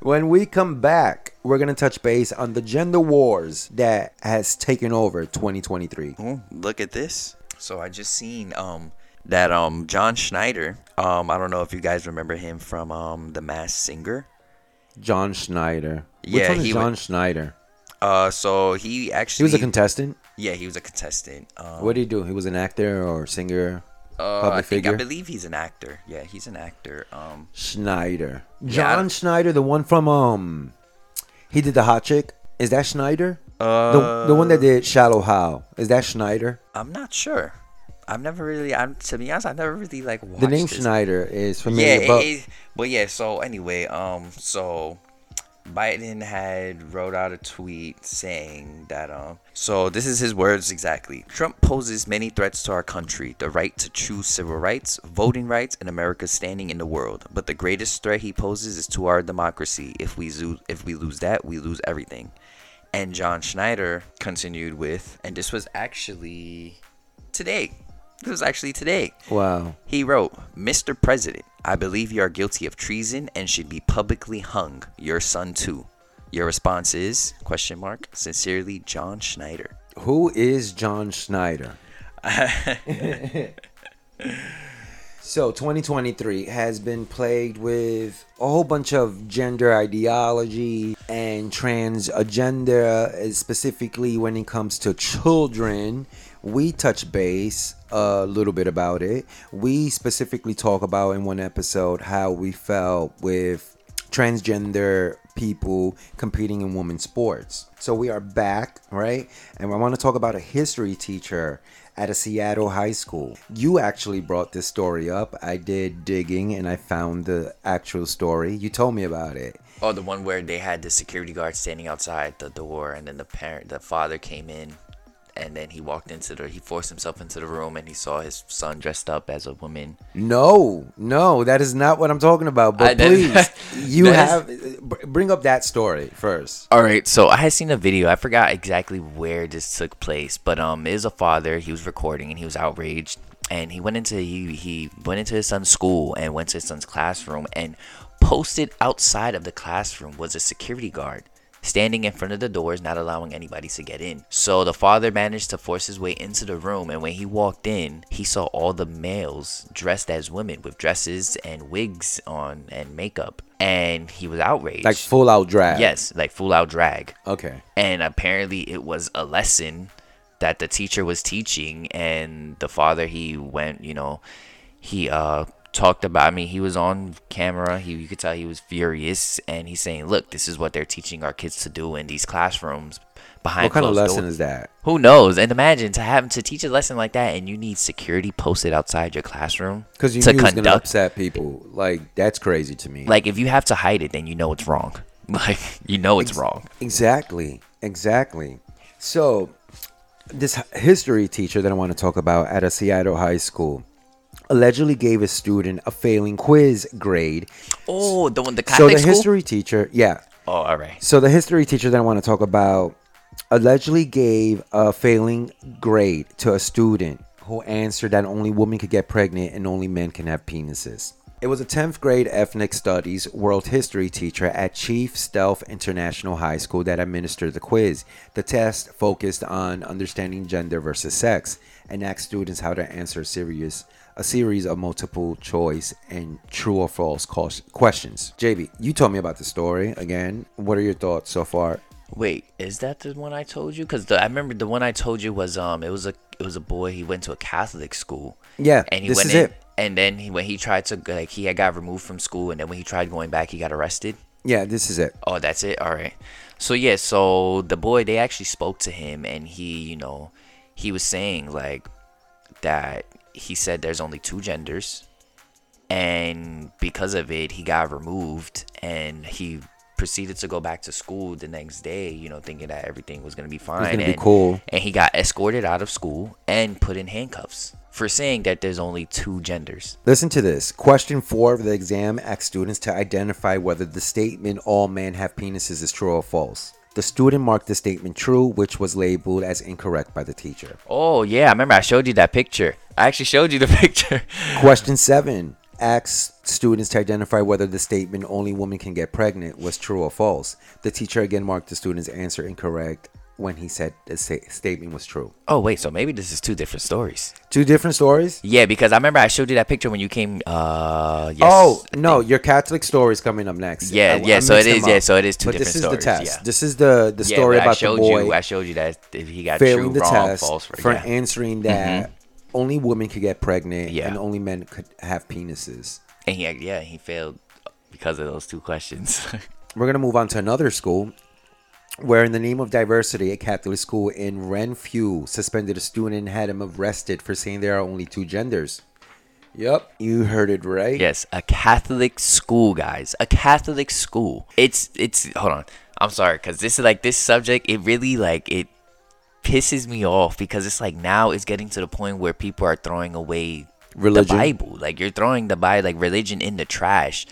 When we come back, we're gonna touch base on the gender wars that has taken over 2023. Ooh, look at this. So I just seen um that um John Schneider. Um, I don't know if you guys remember him from um The Masked Singer. John Schneider. Which Yeah, one is he John wa- Schneider? Uh, so he actually He was a contestant. Yeah he was a contestant. Um, What did he do? He was an actor or singer. uh, public I think I believe he's an actor. Yeah, he's an actor. Um, Schneider. John don't- Schneider, the one from um, he did the hot chick. Is that Schneider? uh, The the one that did Shallow Hal. Is that Schneider? I'm not sure. I've never really. I'm to be honest. I've never really like watched The name this. Schneider is familiar, Yeah, but it, it, but yeah. So anyway, um, so Biden had wrote out a tweet saying that um so this is his words exactly. Trump poses many threats to our country, the right to choose civil rights, voting rights, and America's standing in the world. But the greatest threat he poses is to our democracy. If we lose if we lose that, we lose everything. And John Schneider continued with, and this was actually today. This was actually today. Wow. He wrote, Mr. President, I believe you are guilty of treason and should be publicly hung. Your son too. Your response is question mark sincerely John Schneider. Who is John Schneider? so 2023 has been plagued with a whole bunch of gender ideology and trans agenda, specifically when it comes to children. We touch base a little bit about it. We specifically talk about in one episode how we felt with transgender people competing in women's sports. So we are back, right? And I want to talk about a history teacher at a Seattle high school. You actually brought this story up. I did digging and I found the actual story. You told me about it. Oh, the one where they had the security guard standing outside the door and then the parent the father came in and then he walked into the he forced himself into the room and he saw his son dressed up as a woman. No, no, that is not what I'm talking about. But I- that- please, you have br- bring up that story first. All right, so I had seen a video. I forgot exactly where this took place, but um, is a father. He was recording and he was outraged, and he went into he he went into his son's school and went to his son's classroom and posted outside of the classroom was a security guard standing in front of the doors, not allowing anybody to get in. So the father managed to force his way into the room, and when he walked in, he saw all the males dressed as women with dresses and wigs on and makeup, and he was outraged. Like full out drag. Yes, like full out drag. Okay. And apparently it was a lesson that the teacher was teaching and the father he went, you know, he uh talked about I mean he was on camera, he you could tell he was furious and he's saying, "Look, this is what they're teaching our kids to do in these classrooms." Behind What kind of lesson doors." is that? Who knows? And imagine to have to teach a lesson like that, and you need security posted outside your classroom Because you to knew conduct. upset people. Like that's crazy to me. Like if you have to hide it, then you know it's wrong. Like you know it's wrong. Exactly. Exactly. So, this history teacher that I want to talk about at a Seattle high school allegedly gave a student a failing quiz grade. Oh, the one the so Catholic the school. history teacher, yeah. oh, all right. So the history teacher that I want to talk about allegedly gave a failing grade to a student who answered that only women could get pregnant and only men can have penises. It was a 10th grade ethnic studies world history teacher at Chief Sealth International High School that administered the quiz. The test focused on understanding gender versus sex and asked students how to answer serious a series of multiple choice and true or false questions. JB, you told me about the story again. What are your thoughts so far? Wait, is that the one I told you? Because I remember the one I told you was um, it was a it was a boy. He went to a Catholic school. Yeah, and he this went is in, it. And then he when he tried to like he had got removed from school, and then when he tried going back, he got arrested. Yeah, this is it. Oh, that's it. All right. So yeah, so the boy they actually spoke to him, and he you know he was saying like that he said there's only two genders, and because of it, he got removed, and he proceeded to go back to school the next day, you know, thinking that everything was gonna be fine. gonna be cool. And he got escorted out of school and put in handcuffs for saying that there's only two genders. Listen to this. Question four of the exam asks students to identify whether the statement all men have penises is true or false. The student marked the statement true, which was labeled as incorrect by the teacher. Oh yeah, I remember I showed you that picture. I actually showed you the picture. Question seven asks students to identify whether the statement only women can get pregnant was true or false. The teacher again marked the student's answer incorrect when he said the sta- statement was true. Oh wait, so maybe this is two different stories. Two different stories? Yeah, because I remember I showed you that picture when you came. Uh, yes. Oh no, your Catholic story is coming up next. Yeah, I- yeah, I so it is. them yeah, so it is two but this is different the test. yeah. This is the the Yeah, story but I about the boy you. I showed you that he got failing true, the wrong, test false for, for, yeah. Mm-hmm. answering that only women could get pregnant Yeah. and only men could have penises. and he yeah he failed because of those two questions. We're gonna move on to another school. Where, in the name of diversity, a Catholic school in Renfrew suspended a student and had him arrested for saying there are only two genders. Yep, you heard it right. Yes, a Catholic school, guys. A Catholic school. It's it's hold on. I'm sorry cuz this is like this subject it really like it pisses me off because it's like now it's getting to the point where people are throwing away Religion. the Bible. Like you're throwing the Bible like religion in the trash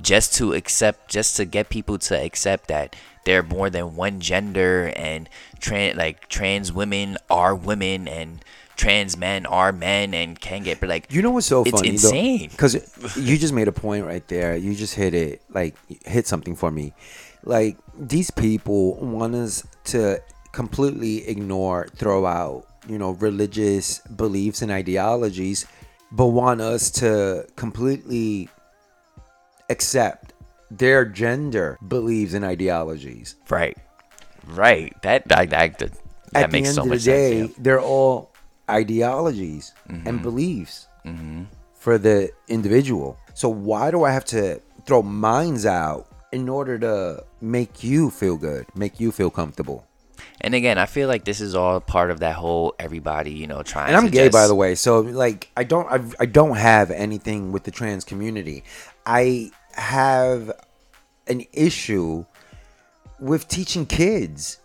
just to accept just to get people to accept that they're more than one gender and trans like trans women are women and trans men are men and can get but like You know what's so funny? It's funny? insane. Because you just made a point right there. You just hit it, like hit something for me. Like these people want us to completely ignore, throw out, you know, religious beliefs and ideologies, but want us to completely accept their gender beliefs and ideologies. Right. Right. That that that, that, that At the makes end of the day, sense. they're all ideologies Mm-hmm. and beliefs for the individual. So why do I have to throw mines out in order to make you feel good, make you feel comfortable? And again, I feel like this is all part of that whole everybody, you know, trying. And I'm gay, by the way. So like, I don't, I've, I don't have anything with the trans community. I have an issue with teaching kids.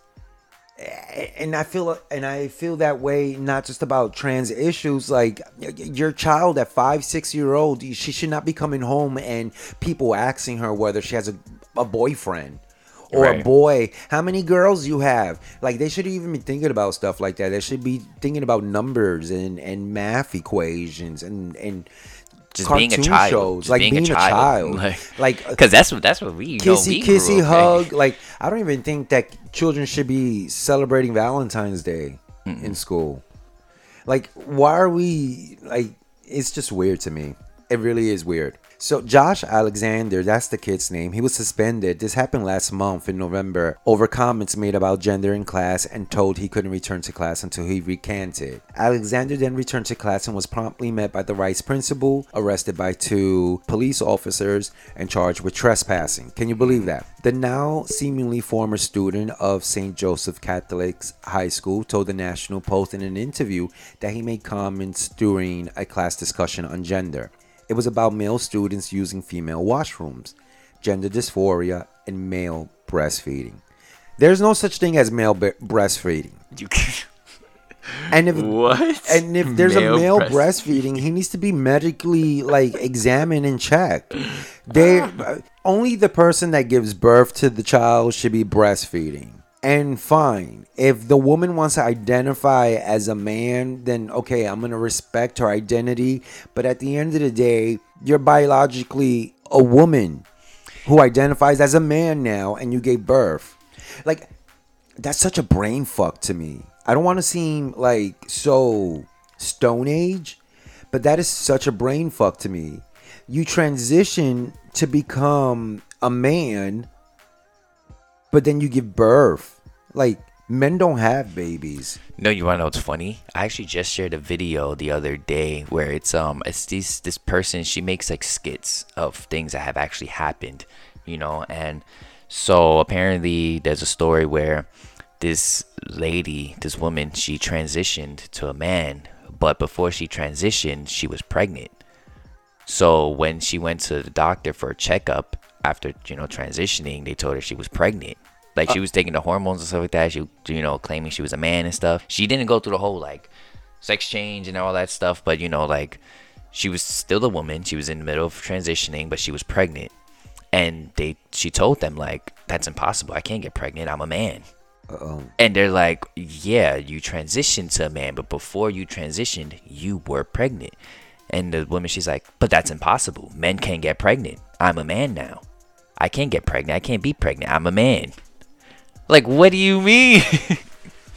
And I feel, and I feel that way not just about trans issues. Like your child at five, six year old, she should not be coming home and people asking her whether she has a, a boyfriend or a boy. How many girls you have? Like they should even be thinking about stuff like that. They should be thinking about numbers and and math equations and and just cartoon being a child, shows. like being, a child, like like uh, because that's what that's what we you know, kissy we kissy hug. man. Like I don't even think that children should be celebrating Valentine's Day in school. Like why are we like? It's just weird to me. It really is weird. So Josh Alexander, that's the kid's name. He was suspended. This happened last month in November over comments made about gender in class and told he couldn't return to class until he recanted. Alexander then returned to class and was promptly met by the Rice principal, arrested by two police officers, and charged with trespassing. Can you believe that? The now seemingly former student of St. Joseph Catholic High School told the National Post in an interview that he made comments during a class discussion on gender. It was about male students using female washrooms, gender dysphoria, and male breastfeeding. There's no such thing as male be- breastfeeding. You, And if what? and if there's Male a male breast- breastfeeding, he needs to be medically like examined and checked. They ah. only the person that gives birth to the child should be breastfeeding. And fine, if the woman wants to identify as a man, then okay, I'm gonna respect her identity. But at the end of the day, you're biologically a woman who identifies as a man now, and you gave birth. Like that's such a brain fuck to me. I don't want to seem like so stone age, but that is such a brain fuck to me. You transition to become a man, but then you give birth. Like men don't have babies. No, you wanna know what's funny? I actually just shared a video the other day where it's um it's this this person she makes like skits of things that have actually happened, you know, and so apparently there's a story where this lady, this woman, she transitioned to a man, but before she transitioned, she was pregnant. So when she went to the doctor for a checkup after you know transitioning, they told her she was pregnant. Like she uh. was taking the hormones and stuff like that. She, you know, claiming she was a man and stuff. She didn't go through the whole like sex change and all that stuff, but you know, like she was still a woman. She was in the middle of transitioning, but she was pregnant. And they, she told them like, that's impossible. I can't get pregnant. I'm a man. Uh-oh. And they're like, yeah, you transitioned to a man, but before you transitioned, you were pregnant. And the woman, she's like, but that's impossible. Men can't get pregnant. I'm a man now. I can't get pregnant. I can't be pregnant. I'm a man. Like, what do you mean?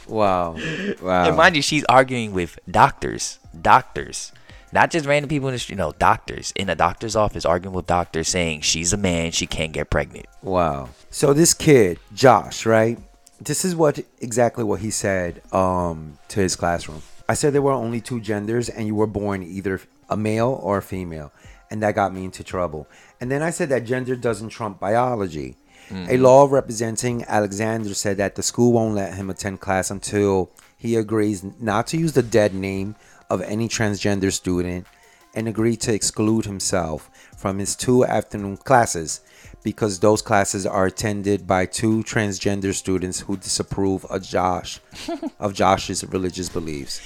Wow. Wow. and mind you, she's arguing with doctors. Doctors. Not just random people in the street. No, doctors. In a doctor's office, arguing with doctors saying she's a man, she can't get pregnant. Wow. So this kid, Josh, right? This is what exactly what he said um to his classroom. I said there were only two genders and you were born either a male or a female. And that got me into trouble. And then I said that gender doesn't trump biology. A mm. law representing Alexander said that the school won't let him attend class until he agrees not to use the dead name of any transgender student and agreed to exclude himself from his two afternoon classes because those classes are attended by two transgender students who disapprove of Josh of Josh's religious beliefs.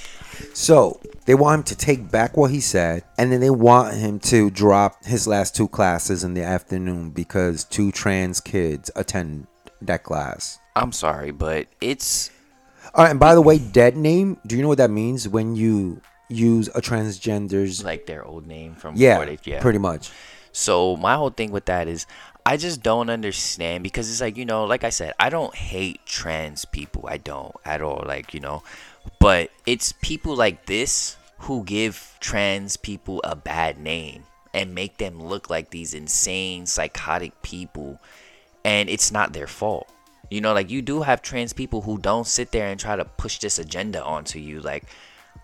So they want him to take back what he said, and then they want him to drop his last two classes in the afternoon because two trans kids attend that class. I'm sorry, but it's All right, and by the way, dead name. Do you know what that means when you use a transgender's? like their old name from yeah, yeah. pretty much. So my whole thing with that is I just don't understand because it's like, you know, like I said, I don't hate trans people. I don't at all. Like, you know, but it's people like this who give trans people a bad name and make them look like these insane psychotic people and it's not their fault. You know, like you do have trans people who don't sit there and try to push this agenda onto you like,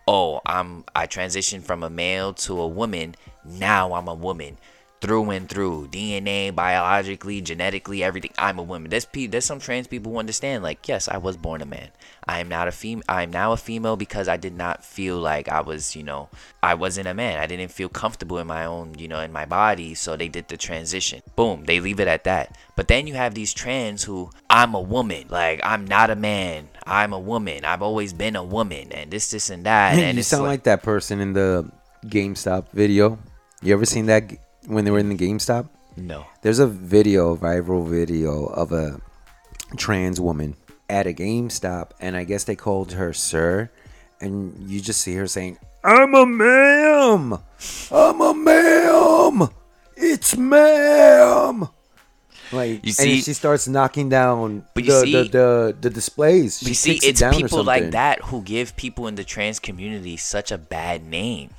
"Oh, I'm I transitioned from a male to a woman, now I'm a woman." Through and through, DNA, biologically, genetically, everything. I'm a woman. There's pe- there's some trans people who understand. Like, yes, I was born a man. I am not a fem. I am now a female because I did not feel like I was, you know, I wasn't a man. I didn't feel comfortable in my own, you know, in my body. So they did the transition. Boom. They leave it at that. But then you have these trans who I'm a woman. Like I'm not a man. I'm a woman. I've always been a woman, and this, this, and that. And you sound like that person in the GameStop video. You ever seen that when they were in the GameStop? no. There's a video, a viral video of a trans woman at a GameStop, and I guess they called her sir, and you just see her saying, "I'm a ma'am, I'm a ma'am, it's ma'am." Like, You and see- she starts knocking down the, you the, see- the the displays. She You see, it's people like that who give people in the trans community such a bad name.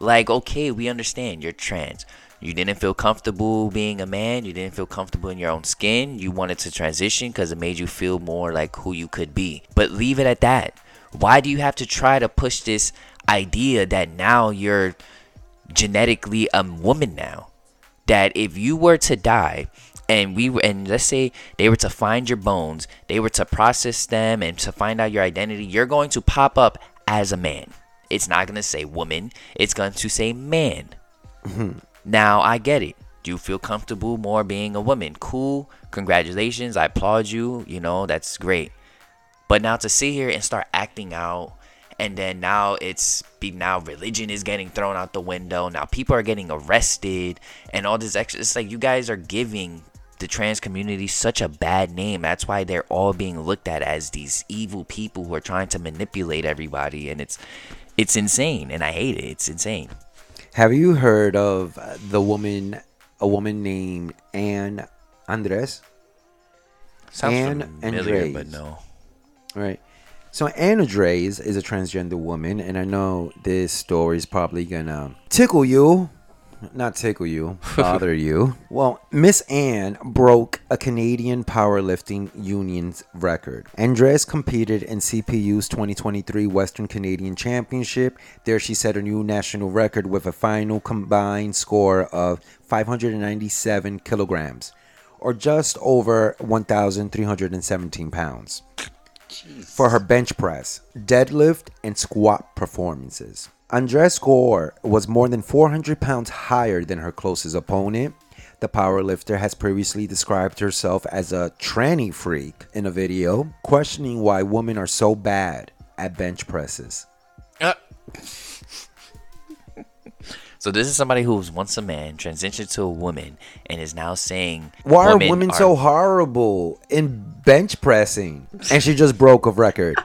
Like, okay, we understand you're trans. You didn't feel comfortable being a man. You didn't feel comfortable in your own skin. You wanted to transition because it made you feel more like who you could be. But leave it at that. Why do you have to try to push this idea that now you're genetically a woman now? That if you were to die and we were, and let's say they were to find your bones, they were to process them and to find out your identity, you're going to pop up as a man. It's not going to say woman, it's going to say man. Mm-hmm. Now I get it. Do you feel comfortable more being a woman? Cool. Congratulations. I applaud you. You know, that's great. But now to sit here and start acting out and then now it's be now religion is getting thrown out the window. Now people are getting arrested and all this extra it's like you guys are giving the trans community such a bad name. That's why they're all being looked at as these evil people who are trying to manipulate everybody and it's it's insane and I hate it. It's insane. Have you heard of the woman, a woman named Anne Andres? Sounds Ann familiar, but no. Right. So Anne Andres is a transgender woman, and I know this story is probably gonna tickle you. Not tickle you, bother you. Well, Miss Anne broke a Canadian powerlifting union's record. Andres competed in CPU's 2023 Western Canadian Championship. There, she set a new national record with a final combined score of 597 kilograms, or just over 1,317 pounds for her bench press, deadlift, and squat performances. Andres' score was more than 400 pounds higher than her closest opponent. The powerlifter has previously described herself as a tranny freak in a video, questioning why women are so bad at bench presses. Uh. so this is somebody who was once a man, transitioned to a woman, and is now saying, Why are women so horrible in bench pressing? And she just broke a record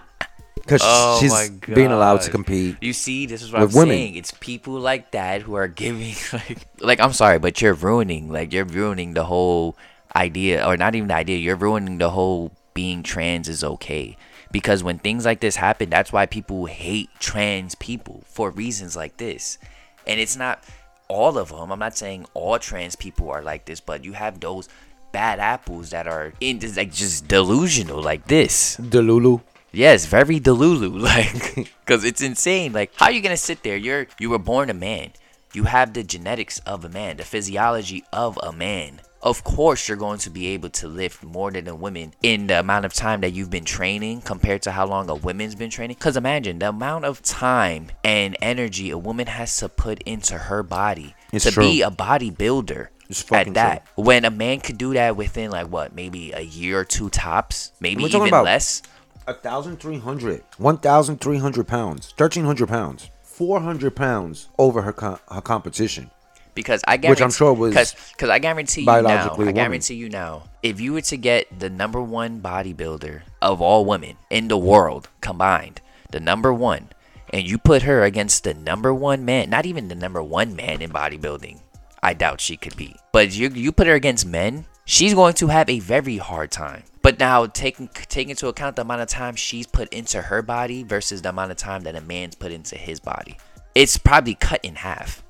because Oh she's being allowed to compete. You see, this is what I'm women. saying. It's people like that who are giving like, like I'm sorry, but you're ruining, like you're ruining the whole idea, or not even the idea. You're ruining the whole being trans is okay. Because when things like this happen, that's why people hate trans people for reasons like this. And it's not all of them. I'm not saying all trans people are like this, but you have those bad apples that are in like just delusional like this. Delulu. Yes, very delulu, like, because it's insane. Like, how are you gonna sit there? You're you were born a man. You have the genetics of a man, the physiology of a man. of course you're going to be able to lift more than a woman in the amount of time that you've been training compared to how long a woman's been training. Because imagine the amount of time and energy a woman has to put into her body It's to true. be a bodybuilder. At that, when a man could do that within like what, maybe a year or two tops, maybe even about- less. A thousand three hundred, one thousand three hundred pounds, thirteen hundred pounds, four hundred pounds over her co- her competition. because I Which guarantee, I'm sure was because I guarantee you now, I guarantee you now, if you were to get the number one bodybuilder of all women in the world combined, the number one, and you put her against the number one man, not even the number one man in bodybuilding, I doubt she could beat. But you you put her against men, she's going to have a very hard time. But now taking taking into account the amount of time she's put into her body versus the amount of time that a man's put into his body, it's probably cut in half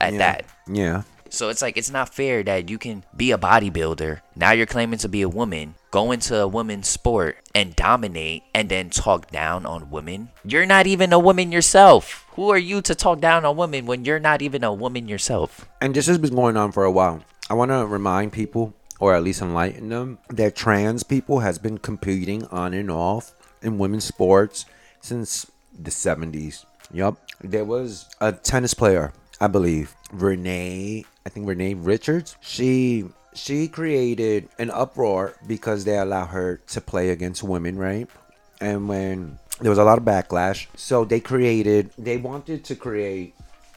at Yeah. that. Yeah. So it's like it's not fair that you can be a bodybuilder. Now you're claiming to be a woman, go into a women's sport and dominate and then talk down on women. You're not even a woman yourself. Who are you to talk down on women when you're not even a woman yourself? And this has been going on for a while. I want to remind people, or at least enlighten them, that trans people has been competing on and off in women's sports since the 70s. Yup. There was a tennis player, I believe, Renee, I think Renee Richards. She she created an uproar because they allow her to play against women, right? And when there was a lot of backlash, so they created they wanted to create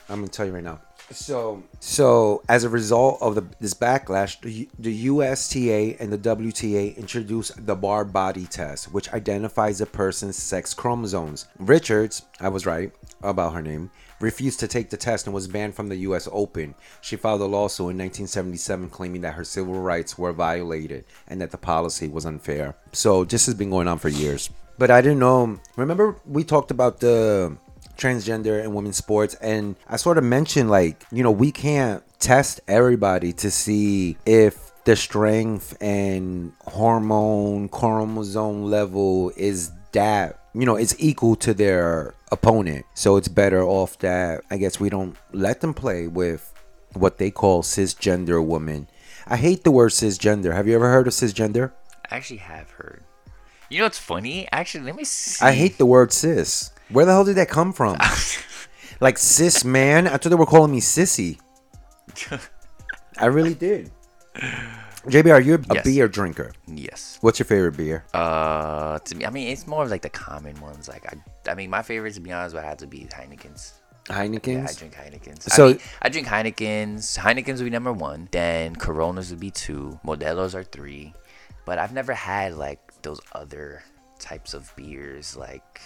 I'm gonna tell you right now. So, so as a result of the, this backlash, the, the USTA and the WTA introduced the Barr body test, which identifies a person's sex chromosomes. Richards, I was right about her name, refused to take the test and was banned from the U.S. Open. She filed a lawsuit in 1977 claiming that her civil rights were violated and that the policy was unfair. So this has been going on for years. But I didn't know. Remember, we talked about the transgender and women's sports and i sort of mentioned like you know we can't test everybody to see if the strength and hormone chromosome level is that you know it's equal to their opponent so it's better off that i guess we don't let them play with what they call cisgender women i hate the word cisgender have you ever heard of cisgender I actually have heard. You know what's funny? Actually, let me see. I hate the word cis. Where the hell did that come from? like cis man? I thought they were calling me sissy. I really did. JB, are you a Yes. beer drinker? Yes. What's your favorite beer? Uh, to me, I mean, it's more of like the common ones. Like, I, I mean, my favorite, to be honest, would have to be Heineken's. Heineken's? Yeah, I Heineken's. drink Heineken's. So- I, mean, I drink Heineken's. Heineken's would be number one. Then Coronas would be two. Modelos are three. But I've never had like those other types of beers. Like,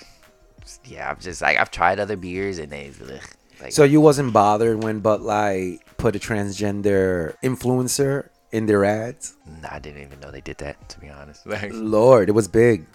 yeah, I'm just like I've tried other beers and they, ugh, like, so you wasn't bothered when Bud Light put a transgender influencer in their ads? nah, I didn't even know they did that. To be honest, like, Lord, it was big.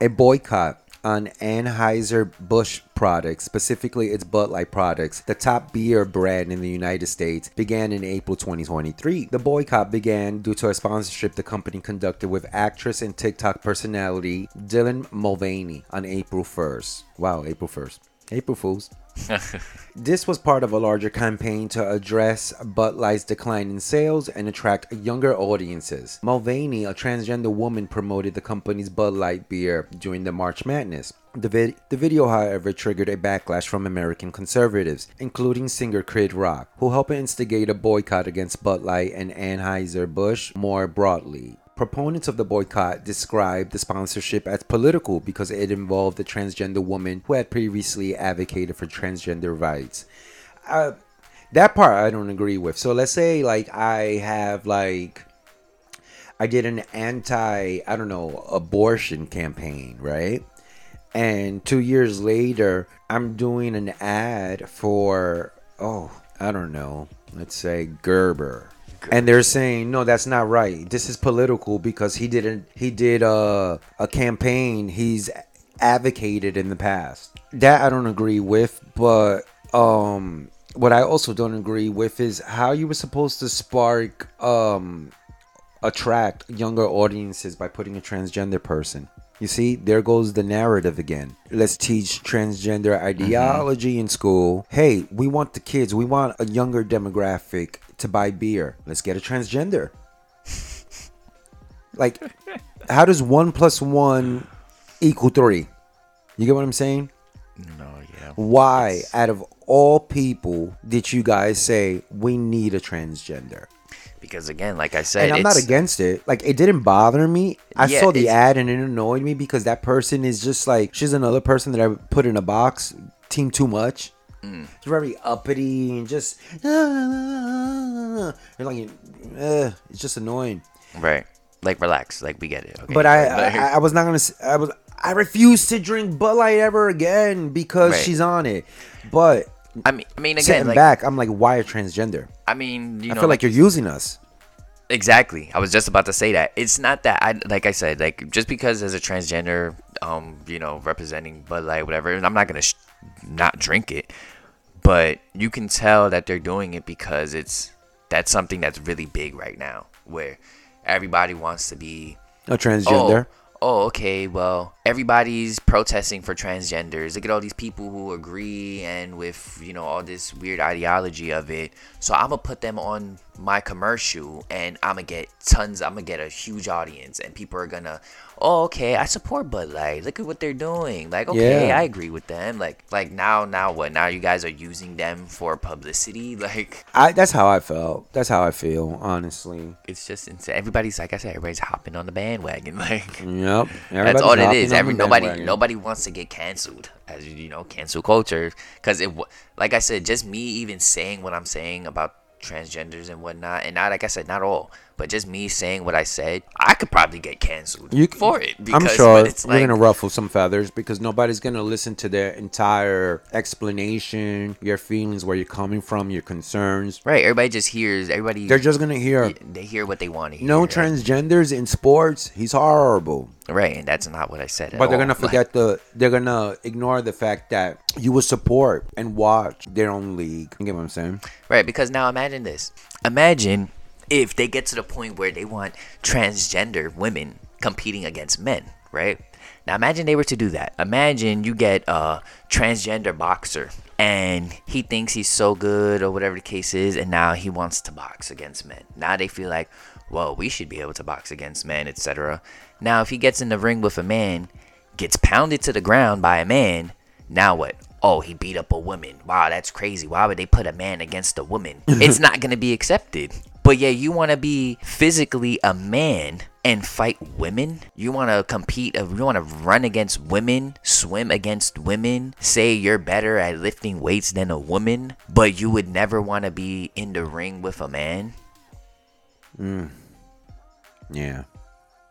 A boycott on Anheuser-Busch products, specifically its Bud Light products, the top beer brand in the United States, began in April 2023. The boycott began due to a sponsorship the company conducted with actress and TikTok personality Dylan Mulvaney on April 1st. Wow, April 1st. April Fools. This was part of a larger campaign to address Bud Light's decline in sales and attract younger audiences. Mulvaney, a transgender woman, promoted the company's Bud Light beer during the March Madness. The, vid- the video, however, triggered a backlash from American conservatives, including singer Kid Rock, who helped instigate a boycott against Bud Light and Anheuser-Busch more broadly. Proponents of the boycott described the sponsorship as political because it involved a transgender woman who had previously advocated for transgender rights. Uh, that part I don't agree with. So let's say like I have like I did an anti I don't know abortion campaign, right? And 2 years later I'm doing an ad for oh, I don't know. Let's say Gerber. And they're saying no, that's not right. This is political because he didn't. He did a a campaign. He's advocated in the past. That I don't agree with. But um, what I also don't agree with is how you were supposed to spark um attract younger audiences by putting a transgender person. You see, there goes the narrative again. Let's teach transgender ideology in school. Hey, we want the kids, we want a younger demographic to buy beer. Let's get a transgender. Like, how does one plus one equal three? You get what I'm saying? No, yeah. Why, out of all people, did you guys say we need a transgender? Because again, like I said, And I'm not against it. Like, it didn't bother me. I Yeah, saw the it's- ad and it annoyed me because that person is just like she's another person that I put in a box. Team too much. Mm. She's very uppity and just. And like, uh, it's just annoying. right. Like relax, like we get it. Okay. But I, Like- I, I was not gonna. I was. I refuse to drink Bud Light ever again because Right. she's on it. But I mean, I mean, again, sitting like back, I'm like, why a transgender? I mean, you know, I feel like you're using us. Exactly. I was just about to say that. It's not that I like I said like just because as a transgender, um, you know, representing Bud Light, whatever. and I'm not gonna sh- not drink it, but you can tell that they're doing it because it's that's something that's really big right now, where everybody wants to be A transgender. Oh, oh, okay. Well, everybody's protesting for transgenders. Look at all these people who agree and with you know all this weird ideology of it. So I'm gonna put them on my commercial, and I'm gonna get tons. I'm gonna get a huge audience, and people are gonna, oh, okay, I support Bud Light. Look at what they're doing. Like, okay, Yeah. I agree with them. Like, like now, now what? Now you guys are using them for publicity. Like, I. That's how I felt. That's how I feel. Honestly. it's just insane. Everybody's like I said, everybody's hopping on the bandwagon. Like. Yep. That's all it is. hopping is. on Every nobody bandwagon. nobody wants to get canceled, as you know, cancel culture. Because it, like I said, just me even saying what I'm saying about transgenders and whatnot, and not like I said, not all, but just me saying what I said, I could probably get canceled You, for it. I'm Because, sure it's you're gonna ruffle some feathers because nobody's gonna listen to their entire explanation, your feelings, where you're coming from, your concerns. right. Everybody just hears. Everybody They're just gonna hear they hear what they want to hear. no right? transgenders in sports. He's horrible. Right, and that's not what I said. At But they're all. gonna Like, forget the. They're gonna ignore the fact that you will support and watch their own league. You get what I'm saying? Right, because now imagine this. Imagine if they get to the point where they want transgender women competing against men, right? Now imagine they were to do that. Imagine you get a transgender boxer and he thinks he's so good or whatever the case is and now he wants to box against men. Now they feel like, well, we should be able to box against men, etc. Now if he gets in the ring with a man, gets pounded to the ground by a man, now what? Oh, he beat up a woman. Wow, that's crazy. Why would they put a man against a woman? it's not going to be accepted. But yeah, you want to be physically a man and fight women? You want to compete, uh, you want to run against women, swim against women, say you're better at lifting weights than a woman, but you would never want to be in the ring with a man? Yeah.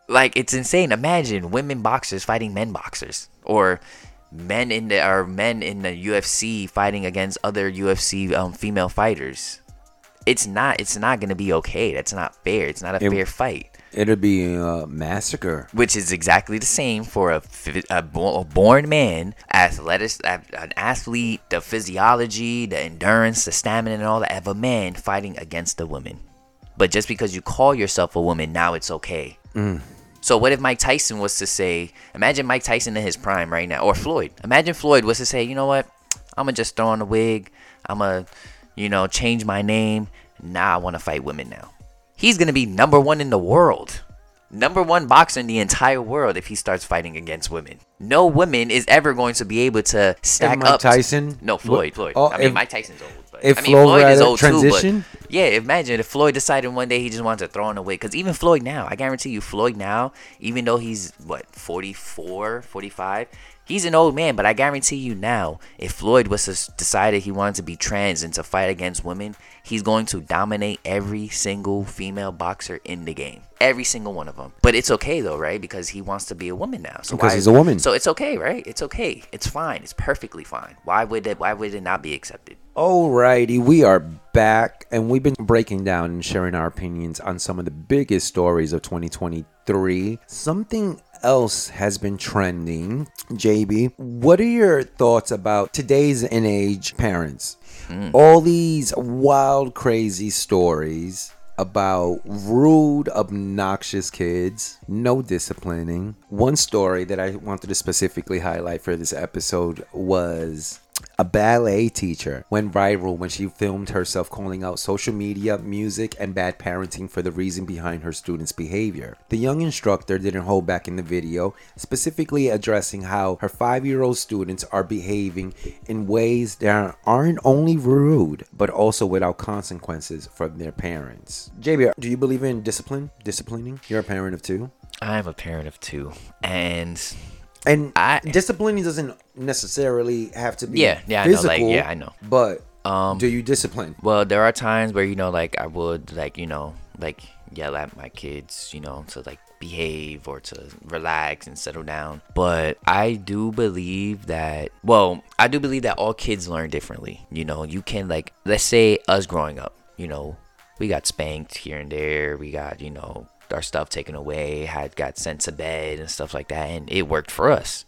like it's insane. Imagine women boxers fighting men boxers, or men in the or men in the UFC fighting against other UFC um, female fighters. It's not. It's not gonna be okay. That's not fair. It's not a It- fair fight. It'll be a uh, massacre. Which is exactly the same for a, a, a born man, athletic, an athlete, the physiology, the endurance, the stamina, and all that of a man fighting against a woman. But just because you call yourself a woman, now it's okay. Mm. So what if Mike Tyson was to say, imagine Mike Tyson in his prime right now, or Floyd. Imagine Floyd was to say, you know what, I'm gonna just throw on a wig, I'm gonna, you know, change my name. Now I want to fight women now. He's gonna be number one in the world, number one boxer in the entire world if he starts fighting against women. No woman is ever going to be able to stack Mike up. to- Tyson- no, Floyd. Floyd. oh, I mean, if- Mike Tyson's old. But, if I mean, Floyd Floyd is old transition? too. But yeah, imagine if Floyd decided one day he just wanted to throw in a weight. Because even Floyd now, I guarantee you, Floyd now, even though he's, what, 44, 45, he's an old man. But I guarantee you now, if Floyd was to decided he wanted to be trans and to fight against women, he's going to dominate every single female boxer in the game. Every single one of them. But it's okay though, right? Because he wants to be a woman now. So Because why- he's a woman. So it's okay, right? It's okay. It's fine. It's perfectly fine. Why would it? Why would it not be accepted? Alrighty, we are back and we've been breaking down and sharing our opinions on some of the biggest stories of 2023. Something else has been trending. JB, what are your thoughts about today's and age parents? Hmm. All these wild, crazy stories about rude, obnoxious kids, no disciplining. One story that I wanted to specifically highlight for this episode was a ballet teacher, went viral when she filmed herself calling out social media, music, and bad parenting for the reason behind her students' behavior. The young instructor didn't hold back in the video, specifically addressing how her five year old students are behaving in ways that aren't only rude, but also without consequences from their parents. JB, do you believe in discipline? Disciplining? You're a parent of two? I'm a parent of two, and And I- disciplining doesn't necessarily have to be Yeah, yeah, I know, physical. like, yeah, I know. But Um, do you discipline? Well, there are times where you know, like I would, like you know, like yell at my kids, you know, to like behave or to relax and settle down. But I do believe that, well, I do believe that all kids learn differently. You know, you can like, let's say us growing up, you know, we got spanked here and there. We got, you know, our stuff taken away, had got sent to bed and stuff like that, and it worked for us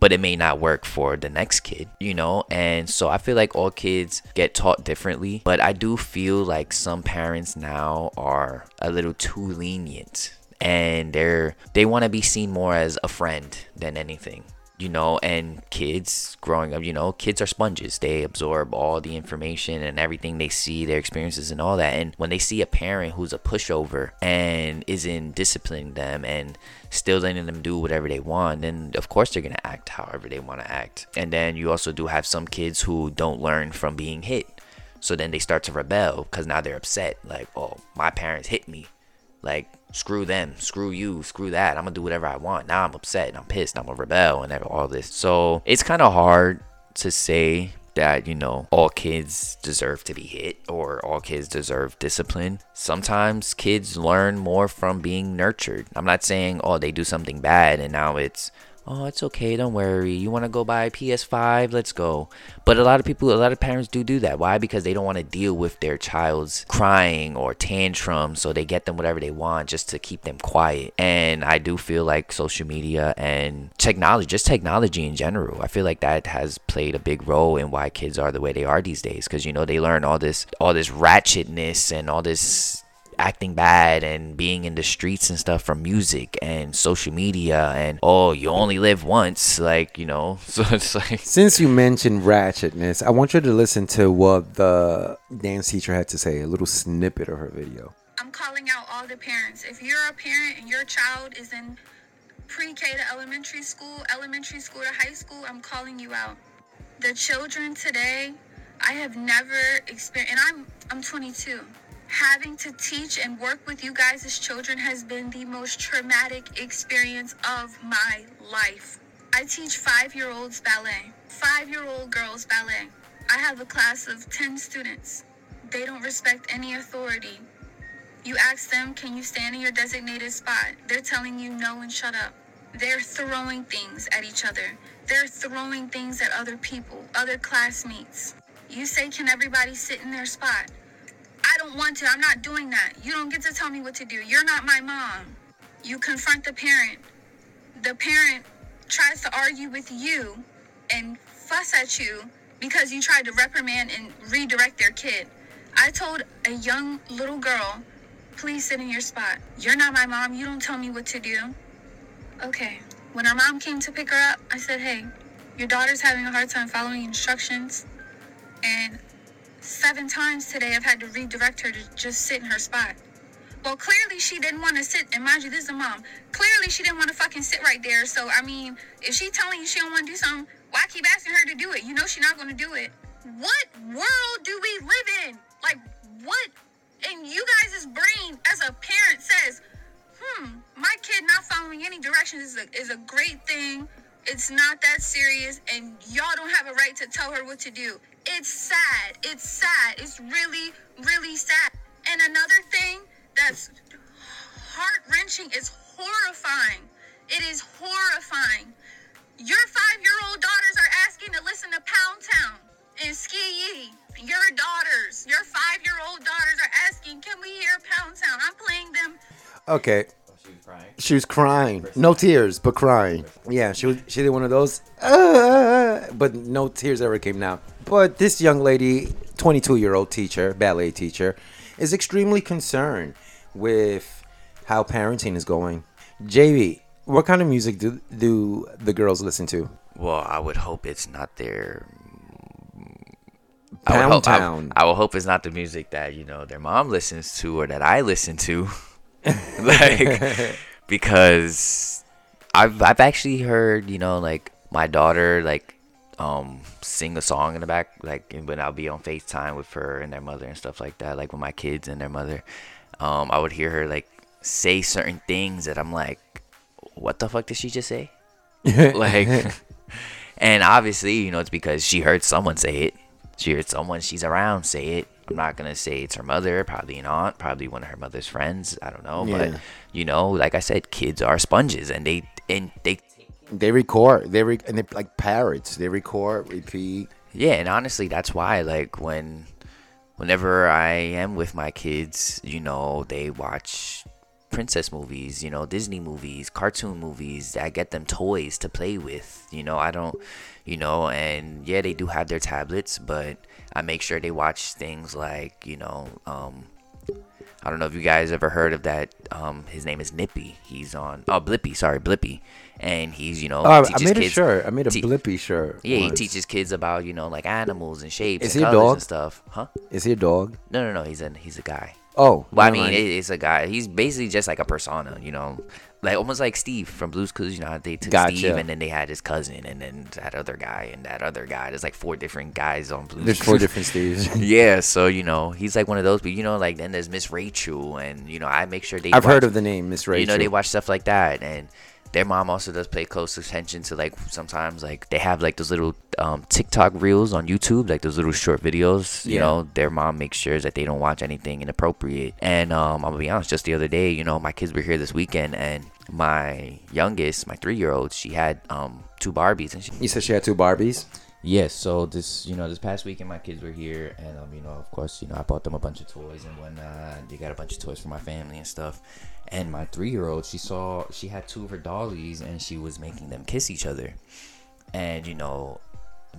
but it may not work for the next kid, you know? And so I feel like all kids get taught differently, but I do feel like some parents now are a little too lenient and they're they want to be seen more as a friend than anything. You know, and kids growing up, you know, kids are sponges. They absorb all the information and everything they see, their experiences and all that. And when they see a parent who's a pushover and isn't disciplining them and still letting them do whatever they want, then of course they're gonna act however they want to act. And then you also do have some kids who don't learn from being hit, so then they start to rebel because now they're upset. Like, oh, my parents hit me. Like, screw them, screw you, screw that. I'm gonna do whatever I want. Now I'm upset, and I'm pissed, I'm a rebel, and all this. So it's kind of hard to say that you know all kids deserve to be hit or all kids deserve discipline sometimes kids learn more from being nurtured i'm not saying oh they do something bad and now it's oh it's okay don't worry. You want to go buy a ps5 let's go. But a lot of people a lot of parents do do that. Why? Because they don't want to deal with their child's crying or tantrum so they get them whatever they want just to keep them quiet. And i do feel like social media and technology just technology in general i feel like that has played a big role in why kids are the way they are these days. Because you know they learn all this all this ratchetness and all this acting bad and being in the streets and stuff from music and social media and oh you only live once like you know so it's like Since you mentioned ratchetness, I want you to listen to what the dance teacher had to say, a little snippet of her video. I'm calling out all the parents. If you're a parent and your child is in pre K to elementary school, elementary school to high school, I'm calling you out. The children today, I have never experienced, and I'm I'm 22. Having to teach and work with you guys as children has been the most traumatic experience of my life. I teach five year olds ballet, five year old girls ballet. I have a class of 10 students. They don't respect any authority. You ask them, can you stand in your designated spot? They're telling you no and shut up. They're throwing things at each other. They're throwing things at other people, other classmates. You say, can everybody sit in their spot? I don't want to. I'm not doing that. You don't get to tell me what to do. You're not my mom. You confront the parent. The parent tries to argue with you and fuss at you because you tried to reprimand and redirect their kid. I told a young little girl, please sit in your spot. You're not my mom. You don't tell me what to do. Okay. When her mom came to pick her up, I said, hey, your daughter's having a hard time following instructions. And seven times today I've had to redirect her to just sit in her spot. Well, clearly she didn't want to sit, and mind you, this is a mom. Clearly she didn't want to fucking sit right there. So I mean, if she telling you she don't want to do something, why keep asking her to do it? You know she's not going to do it. What world do we live in? Like what? And you guys' brain as a parent says, hmm, my kid not following any directions is a, is a great thing. It's not that serious, and y'all don't have a right to tell her what to do. It's sad. It's sad. It's really, really sad. And another thing that's heart wrenching is horrifying. It is horrifying. Your five year old daughters are asking to listen to Pound Town and SkeeYee. Your daughters, your five year old daughters are asking, can we hear Pound Town? I'm playing them Okay. She was crying. She was crying. No tears, but crying. Yeah, she was, she did one of those. Uh, but no tears ever came down. But this young lady, 22 year old teacher, ballet teacher, is extremely concerned with how parenting is going. JB, what kind of music do do the girls listen to? well i would hope it's not their I would, Pound hope, I- I, will hope it's not the music that you know their mom listens to or that I listen to, like because I've I've actually heard you know like my daughter like um sing a song in the back like when I'll be on Facetime with her and their mother and stuff like that like with my kids and their mother, um I would hear her like say certain things that I'm like, what the fuck did she just say? like and obviously you know it's because she heard someone say it she heard someone she's around say it i'm not gonna say it's her mother probably an aunt probably one of her mother's friends i don't know Yeah. but you know like i said kids are sponges and they and they They record. They re- and they like parrots. They record, repeat. yeah and honestly that's why like when whenever i am with my kids you know they watch princess movies you know disney movies cartoon movies i get them toys to play with you know i don't you know and yeah they do have their tablets but i make sure they watch things like you know um I don't know if you guys ever heard of that. Um, his name is Nippy. He's on oh Blippi, sorry Blippi, and he's you know Oh, I made a kids- shirt. I made a te- Blippi shirt. Yeah, he teaches kids about you know like animals and shapes Is and he a dog? and stuff. Huh? Is he a dog? No, no, no. He's a he's a guy. Oh, Well, I mean, mind. it, it's a guy. He's basically just like a persona, you know, like almost like Steve from Blue's Clues. You know, they took Gotcha. Steve and then they had his cousin and then that other guy and that other guy. There's like four different guys on Blue's. there's four different Steves. yeah, so you know, he's like one of those. But you know, like then there's Miss Rachel, and you know, I make sure they. I've heard of the name Miss Rachel. you know, they watch stuff like that, and their mom also does pay close attention to like sometimes like they have like those little um, TikTok reels on YouTube, like those little short videos. You Yeah. know, their mom makes sure that they don't watch anything inappropriate. And um, I'm gonna be honest, just the other day, you know, my kids were here this weekend, and my youngest, my three year old, she had um two Barbies, and she You said she had two Barbies. Yes, so this you know this past weekend my kids were here and um you know of course you know I bought them a bunch of toys and whatnot. They got a bunch of toys for my family and stuff. And my three year old she saw she had two of her dollies and she was making them kiss each other. And you know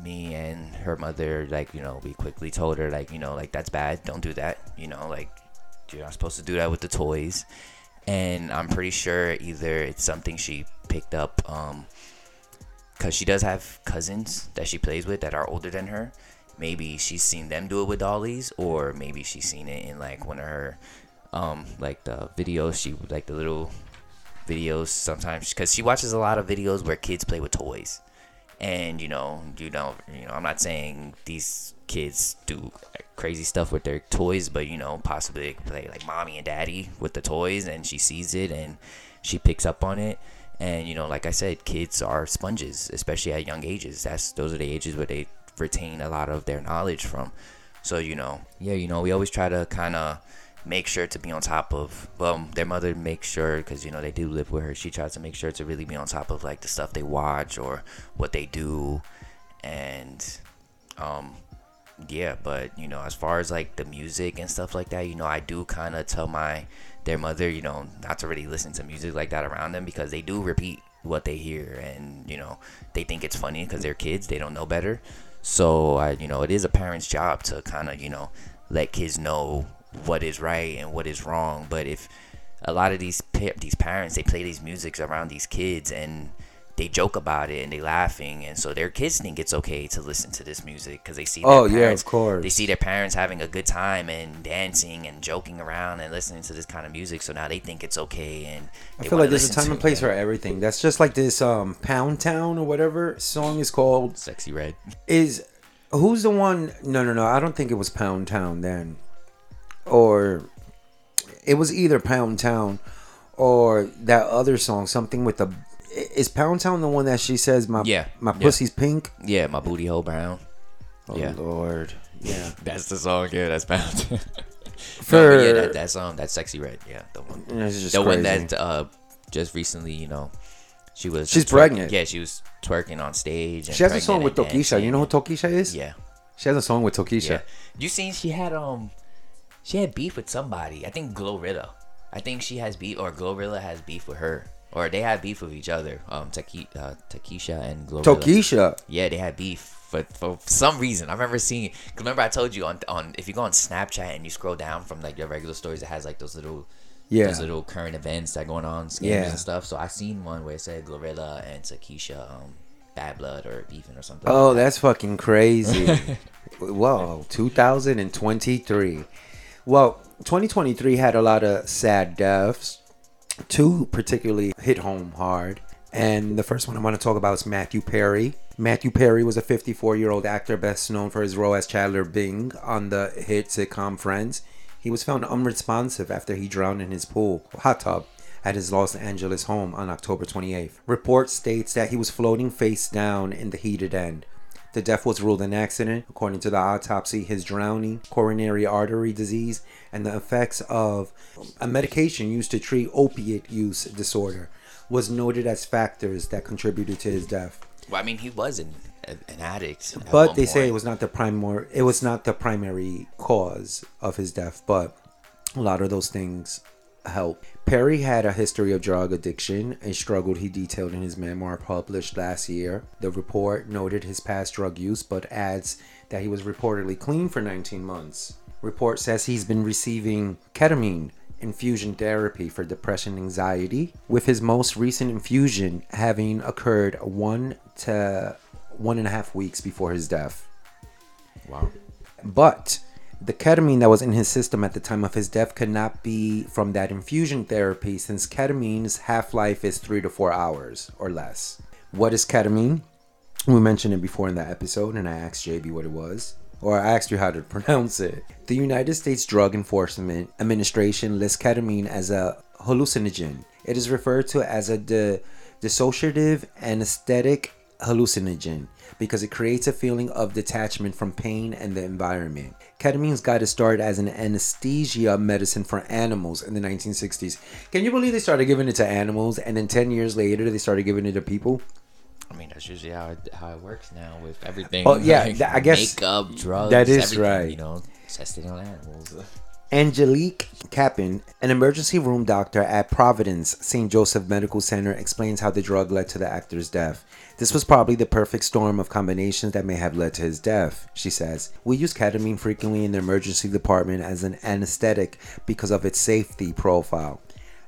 me and her mother like you know we quickly told her like you know like that's bad don't do that you know like you're not supposed to do that with the toys and i'm pretty sure either it's something she picked up um because she does have cousins that she plays with that are older than her. Maybe she's seen them do it with dollies, or maybe she's seen it in like one of her, um, like the videos. She like the little videos sometimes because she watches a lot of videos where kids play with toys, and you know, you know, you know, I'm not saying these kids do crazy stuff with their toys, but you know, possibly play like mommy and daddy with the toys, and she sees it and she picks up on it. And you know like i said kids are sponges especially at young ages. That's those are the ages where they retain a lot of their knowledge from. So you know yeah you know we always try to kind of make sure to be on top of well their mother makes sure because you know they do live with her. She tries to make sure to really be on top of like the stuff they watch or what they do. And um yeah but you know as far as like the music and stuff like that you know i do kind of tell my their mother you know not to really listen to music like that around them because they do repeat what they hear and you know they think it's funny because they're kids they don't know better. So i you know it is a parent's job to kind of you know let kids know what is right and what is wrong but if a lot of these these parents they play these musics around these kids and they joke about it and they laughing and so their kids think it's okay to listen to this music because they see Oh, yeah, of parents, course. they see their parents having a good time and dancing and joking around and listening to this kind of music so now they think it's okay and I feel like there's a time and it. place for everything. That's just like this um Pound Town or whatever song is called. Sexyy Red Is who's the one? No, no, no. I don't think it was Pound Town then, or it was either Pound Town or that other song, something with the. Is Pound Town the one that she says my Yeah, my yeah. pussy's pink? yeah my booty hole brown Oh Yeah. Lord, yeah. that's the song yeah that's bound For yeah that, that song that's Sexyy Red yeah the one it's just the one that uh just recently you know she was She's pregnant. yeah she was twerking on stage and she has a song with Tokisha. You know who Tokisha is? yeah She has a song with Tokisha. Yeah. You seen she had um she had beef with somebody. I think Glorilla. I think she has beef or Glorilla has beef with her. Or they had beef with each other. Um Taki uh, Takisha and Glorilla. Tokisha. Yeah, they had beef for, for some reason. I remember seeing cause remember I told you on on if you go on Snapchat and you scroll down from like your regular stories it has like those little Yeah. those little current events that going on, scams Yeah. and stuff. So I seen one where it said Glorilla and Takisha um bad blood or beefing or something. Oh, like that. that's fucking crazy. whoa, 2023. Well, 2023 had a lot of sad deaths. Two particularly hit home hard. And the first one I want to talk about is Matthew Perry. Matthew Perry was a 54 year old actor best known for his role as Chandler Bing on the hit sitcom Friends. He was found unresponsive after he drowned in his pool, hot tub, at his Los Angeles home on October 28th. Report states that he was floating face down in the heated end. The death was ruled an accident. According to the autopsy, his drowning, coronary artery disease, and the effects of a medication used to treat opiate use disorder was noted as factors that contributed to his death. Well, I mean, he was an, an addict. But they say it was not the primary it was not the primary cause of his death, but a lot of those things help. Perry had a history of drug addiction, a struggle he detailed in his memoir published last year. The report noted his past drug use, but adds that he was reportedly clean for 19 months. Report says he's been receiving ketamine infusion therapy for depression and anxiety, with his most recent infusion having occurred one to one and a half weeks before his death. Wow. But the ketamine that was in his system at the time of his death could not be from that infusion therapy since ketamine's half life is three to four hours or less. What is ketamine? We mentioned it before in that episode, and I asked JB what it was. Or I asked you how to pronounce it. The United States Drug Enforcement Administration lists ketamine as a hallucinogen. It is referred to as a di- dissociative anesthetic hallucinogen because it creates a feeling of detachment from pain and the environment. Ketamine's got to start as an anesthesia medicine for animals in the 1960s. Can you believe they started giving it to animals and then 10 years later they started giving it to people? I mean, that's usually how it, how it works now with everything. Oh, yeah, like I guess makeup, drugs. that is right. You know, testing on animals. Angelique Campen, an emergency room doctor at Providence St. Joseph Medical Center, explains how the drug led to the actor's death. This was probably the perfect storm of combinations that may have led to his death, she says. We use ketamine frequently in the emergency department as an anesthetic because of its safety profile.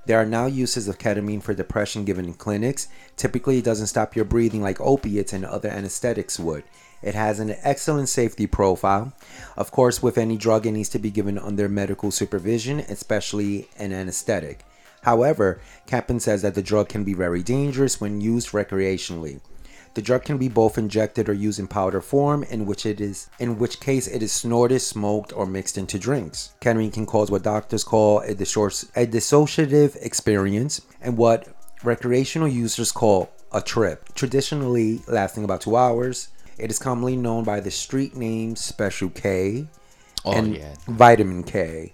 There are now uses of ketamine for depression given in clinics. Typically, it doesn't stop your breathing like opiates and other anesthetics would. It has an excellent safety profile. Of course, with any drug, it needs to be given under medical supervision, especially an anesthetic. However, Campen says that the drug can be very dangerous when used recreationally. The drug can be both injected or used in powder form, in which it is in which case it is snorted, smoked, or mixed into drinks. Ketamine can cause what doctors call a, disso- a dissociative experience and what recreational users call a trip, traditionally lasting about two hours. It is commonly known by the street name Special K Oh and yeah. Vitamin K.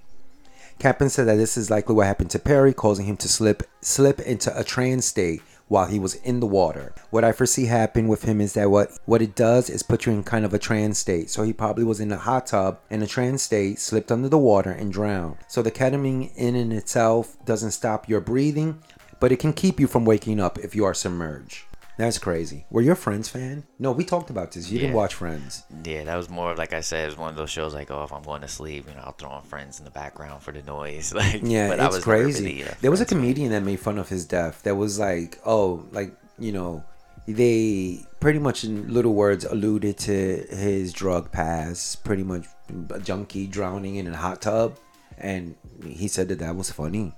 Campen said that this is likely what happened to Perry, causing him to slip slip into a trance state while he was in the water. What I foresee happen with him is that what what it does is put you in kind of a trance state. So he probably was in a hot tub in a trance state, slipped under the water and drowned. So the ketamine in and itself doesn't stop your breathing, but it can keep you from waking up if you are submerged. That's crazy. Were you a Friends fan? No, we talked about this. You didn't watch Friends. Yeah, that was more like I said. It was one of those shows like, oh, if I'm going to sleep, you know, I'll throw on Friends in the background for the noise. Like, Yeah, but I it's was crazy. there was a Friends fan. comedian that made fun of his death. That was like, oh, like you know, they pretty much in little words alluded to his drug past. Pretty much a junkie drowning in a hot tub, and he said that that was funny.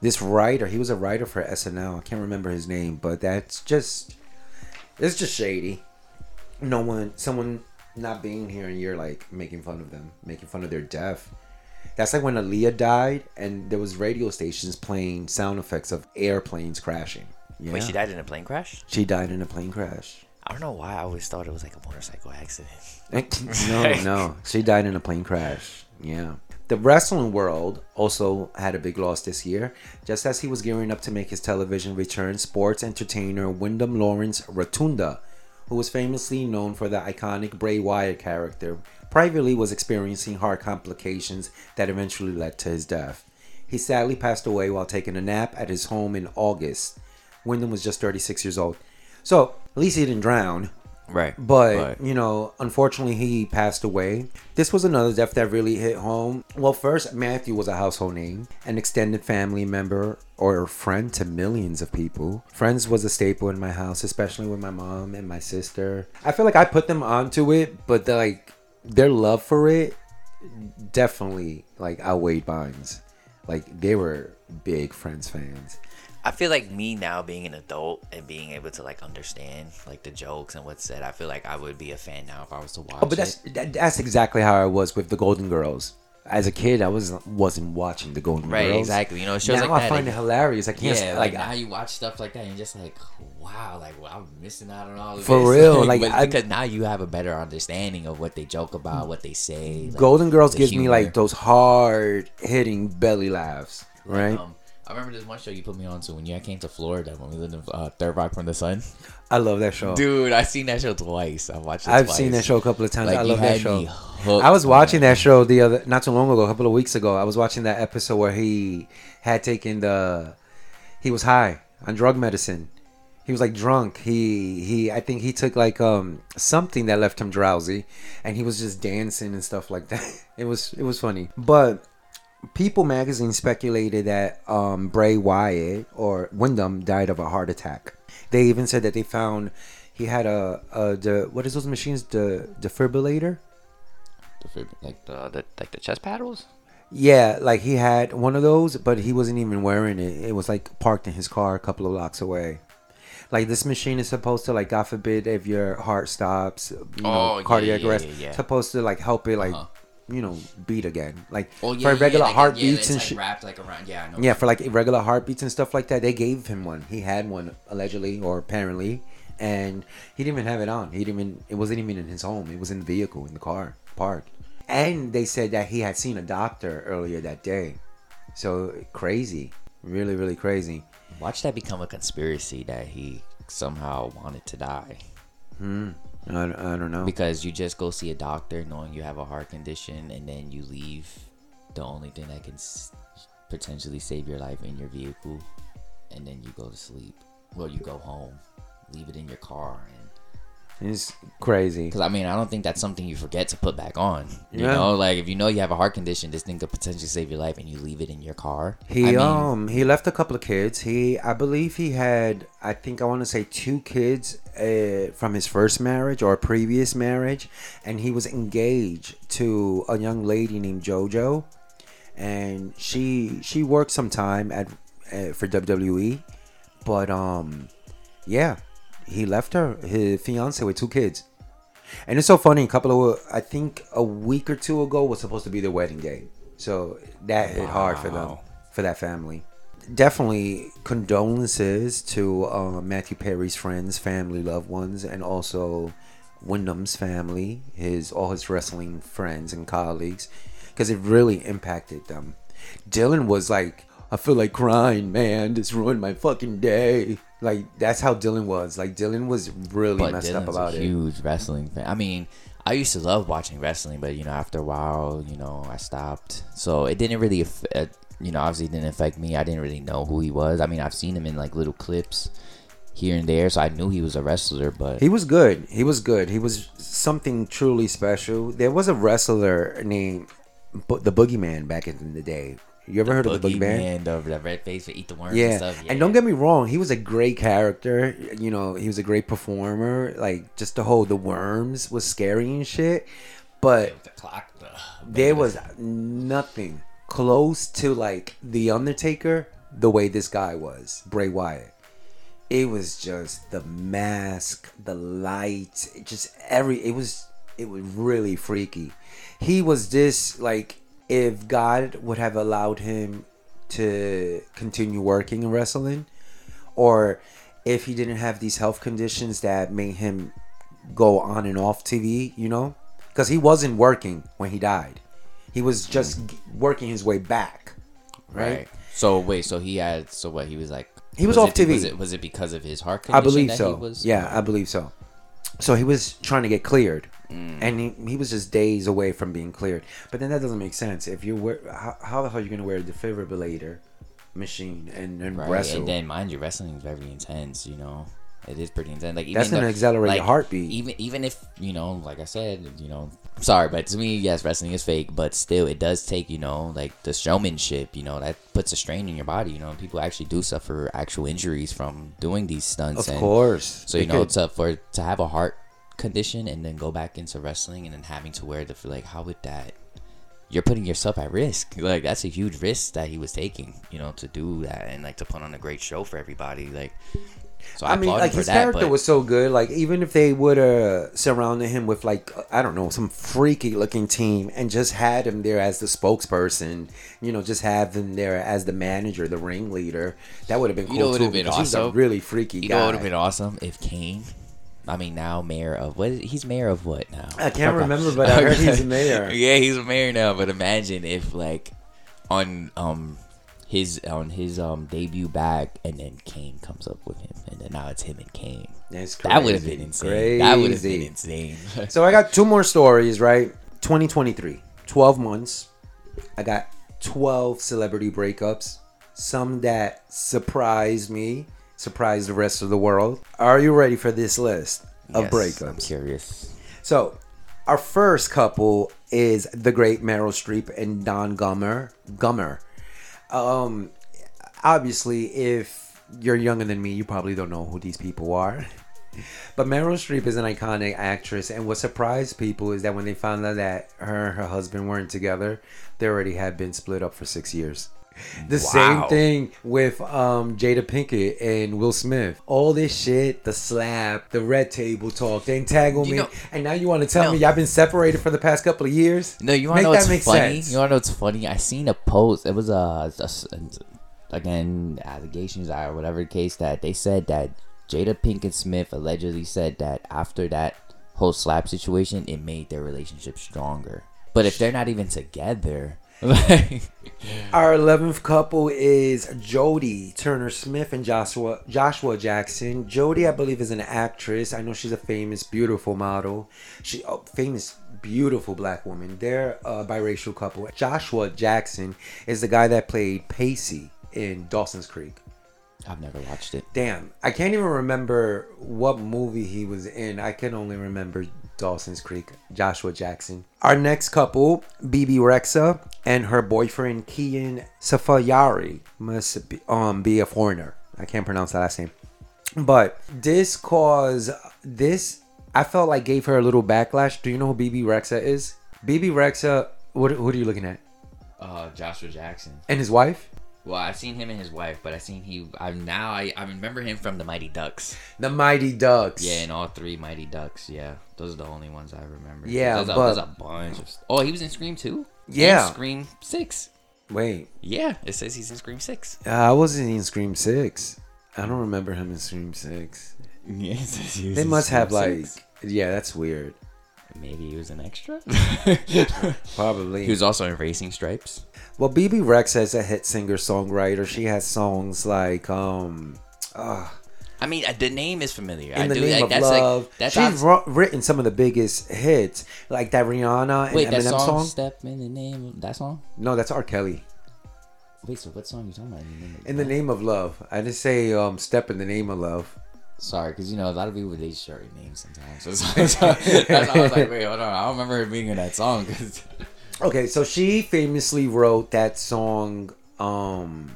This writer, he was a writer for SNL. I can't remember his name, but that's just, it's just shady. No one, someone not being here, and you're like making fun of them, making fun of their death. That's like when Aaliyah died, and there was radio stations playing sound effects of airplanes crashing. Yeah. Wait, she died in a plane crash? She died in a plane crash. I don't know why. I always thought it was like a motorcycle accident. no, no. She died in a plane crash. Yeah. The wrestling world also had a big loss this year. Just as he was gearing up to make his television return, sports entertainer Wyndham Lawrence Rotunda, who was famously known for the iconic Bray Wyatt character, privately was experiencing heart complications that eventually led to his death. He sadly passed away while taking a nap at his home in August. Wyndham was just 36 years old. So, at least he didn't drown. Right. But, you know, unfortunately, he passed away. This was another death that really hit home. Well, first, Matthew was a household name, an extended family member or friend to millions of people. Friends was a staple in my house, especially with my mom and my sister. I feel like I put them onto it, but like, their love for it definitely like outweighed mine's. Like they were big Friends fans. I feel like me now being an adult and being able to like understand like the jokes and what's said. I feel like I would be a fan now if I was to watch Oh, but that's that, that's exactly how I was with the Golden Girls. As a kid, I was wasn't watching the Golden Right, Girls. Right, exactly. You know, shows now like I that, find like- it hilarious. I can't Yeah, like, like, now you watch stuff like that and you're just like, wow, like well, I'm missing out on all of this. For this. real, like, I- because now you have a better understanding of what they joke about, what they say. like, Golden Girls the gives me like those hard hitting belly laughs, right? Um, I remember this one show you put me on to when you I came to Florida when we lived in uh, Third Rock from the Sun. I love that show. Dude, I've seen that show twice. I've watched it I've twice. seen that show a couple of times. Like, I love that show. hooked I was watching that that show the other not too long ago, a couple of weeks ago. I was watching that episode where he had taken the he was high on drug medicine. He was like drunk. He he I think he took like um something that left him drowsy and he was just dancing and stuff like that. It was it was funny. But People magazine speculated that um, Bray Wyatt or Wyndham died of a heart attack. They even said that they found he had a, a the what is those machines the defibrillator? like the, the like the chest paddles. Yeah, like he had one of those, but he wasn't even wearing it. It was like parked in his car a couple of blocks away. Like this machine is supposed to like God forbid if your heart stops, you know, Oh, yeah, cardiac yeah, arrest, yeah, yeah. supposed to like help it like Uh-huh. You know beat again. Like Oh for regular like, heartbeats yeah, and it's, shit. wrapped like around. Yeah, I know. Yeah, for like irregular heartbeats and stuff like that, they gave him one. He had one allegedly or apparently, and he didn't even have it on. He didn't even. It wasn't even in his home. It was in the vehicle in the car parked. And they said that he had seen a doctor earlier that day. So crazy, really, really crazy. Watch that become a conspiracy that he somehow wanted to die hmm. I, I don't know. because you just go see a doctor knowing you have a heart condition and then you leave the only thing that can s- potentially save your life in your vehicle and then you go to sleep. Well, you go home, leave it in your car It's crazy. Because I mean, I don't think that's something you forget to put back on. You Yeah. know, like if you know you have a heart condition, this thing could potentially save your life, and you leave it in your car. He I mean, um he left a couple of kids. He I believe he had I think I want to say two kids uh, from his first marriage or previous marriage, and he was engaged to a young lady named JoJo, and she she worked some time at uh, for WWE, but um yeah, he left her his fiance with two kids. And it's so funny. A couple of, I think a week or two ago was supposed to be their wedding day, so that hit hard for them, for that family. Definitely condolences to uh, Matthew Perry's friends, family, loved ones, and also Wyndham's family, his all his wrestling friends and colleagues, because it really impacted them. Dylan was like, I feel like crying, man. This ruined my fucking day. Like that's how Dylan was. Like Dylan was really but messed up about a it. huge wrestling fan. I mean, I used to love watching wrestling, but you know, after a while, you know, I stopped. So it didn't really, aff- uh, you know, obviously it didn't affect me. I didn't really know who he was. I mean, I've seen him in like little clips here and there, so I knew he was a wrestler. But He was good. He was good. He was something truly special. There was a wrestler named Bo- the Boogeyman back in the day. You ever heard of the Boogeyman? Man, the, the red face would eat the worms and Yeah. and don't get me wrong, he was a great character. You know, he was a great performer. Like just the whole the worms was scary and shit. But the clock. The, there was nothing close to like the Undertaker the way this guy was, Bray Wyatt. It was just the mask, the lights, just every it was it was really freaky. He was this like if God would have allowed him to continue working in wrestling or if he didn't have these health conditions that made him go on and off TV, you know? Because he wasn't working when he died. He was mm-hmm. just working his way back, right? Right. So wait, so he had so what? He was like He was it- off TV. Was it, was it because of his heart condition? I believe that so. He was, yeah, I believe so. So he was trying to get cleared, Mm. and he, he was just days away from being cleared. But then that doesn't make sense. If you wear, how, how the hell are you gonna wear a defibrillator machine and, and right. wrestle? And then mind you, wrestling is very intense. You know, it is pretty intense. Like even That's gonna though- accelerate your like, heartbeat. Even even if you know, like I said, you know, sorry, but to me, yes, wrestling is fake. But still, it does take you know, like the showmanship. You know, that puts a strain in your body. You know, people actually do suffer actual injuries from doing these stunts. of and course. So you know, could- to for to have a heart condition and then go back into wrestling and then having to wear the like how would that you're putting yourself at risk like that's a huge risk that he was taking you know to do that and like to put on a great show for everybody like so I, I mean, like his that, character but- was so good. Like even if they would have surrounded him with like I don't know some freaky looking team and just had him there as the spokesperson, you know, just have him there as the manager, the ringleader, that would have been cool You know too. been because he's a awesome? really freaky You guy. know, would have been awesome if Kane. I mean, now mayor of what? Is, he's mayor of what now? I can't remember, but I heard he's a mayor. yeah, he's a mayor now. But imagine if like on um his on his um debut back, and then Kane comes up with him, and then now it's him and Kane. That's crazy. That would have been insane. That would have been insane. So I got two more stories, right? 2023, 12 months. I got 12 celebrity breakups. Some that surprised me, surprised the rest of the world. Are you ready for this list of Yes, I'm breakups? curious. So, our first couple is the great Meryl Streep and Don Gummer. Gummer. Um, obviously, if you're younger than me, you probably don't know who these people are. But Meryl Streep is an iconic actress, and what surprised people is that when they found out that her and her husband weren't together, they already had been split up for six years. The same thing with um, Jada Pinkett and Will Smith. All this shit, the slap, the red table talk, the entanglement, You know- and now you want to tell No. me y'all been separated for the past couple of years? No, you want to know that what's funny? sense. You want to know what's funny? I seen a post. It was a, a- again allegations or whatever the case that they said that Jada Pinkett Smith allegedly said that after that whole slap situation, it made their relationship stronger. But if they're not even together, like, Our eleventh couple is Jodie Turner Smith and Joshua Joshua Jackson. Jodie, I believe, is an actress. I know she's a famous, beautiful model. She oh, famous, beautiful black woman. They're a biracial couple. Joshua Jackson is the guy that played Pacey in Dawson's Creek. I've never watched it. Damn, I can't even remember what movie he was in. I can only remember Dawson's Creek. Joshua Jackson. Our next couple, Bebe Rexha and her boyfriend Keyan Safyari, must be, um be a foreigner. I can't pronounce that last name. But this caused this. I felt like gave her a little backlash. Do you know who Bebe Rexha is? Bebe Rexha. What? What are you looking at? Uh, Joshua Jackson. And his wife, Well, I've seen him and his wife, but I seen he. I'm now I, I remember him from the Mighty Ducks. the Mighty Ducks. Yeah, and all three Mighty Ducks. Yeah, those are the only ones I remember. Yeah, there's a, but- there's a bunch. Of, oh, he was in Scream two. Yeah. And Scream six. Wait, Yeah, it says he's in Scream six. Uh, I wasn't in Scream Six. I don't remember him in Scream Six. Yeah, it says he was They must have Scream like, yeah, that's weird. Maybe he was an extra. Probably. he was also in Racing Stripes. well, BB Rex is a hit singer songwriter. She has songs like um, uh, I mean, uh, the name is familiar. "In I the do. Name like, of that's Love." Like, that's She's obs- wr- written some of the biggest hits, like that Rihanna and Wait, that Eminem song, song. "Step in the Name." of That song. No, that's R. Kelly. Wait, so what song are you talking about? In the name of In the Love? name of love. I didn't say um, "Step in the Name of Love." Sorry, because you know a lot of people they share names sometimes. So, so, so that's why I was like, wait, hold on. I don't remember her being in that song. 'cause- Okay, so she famously wrote that song um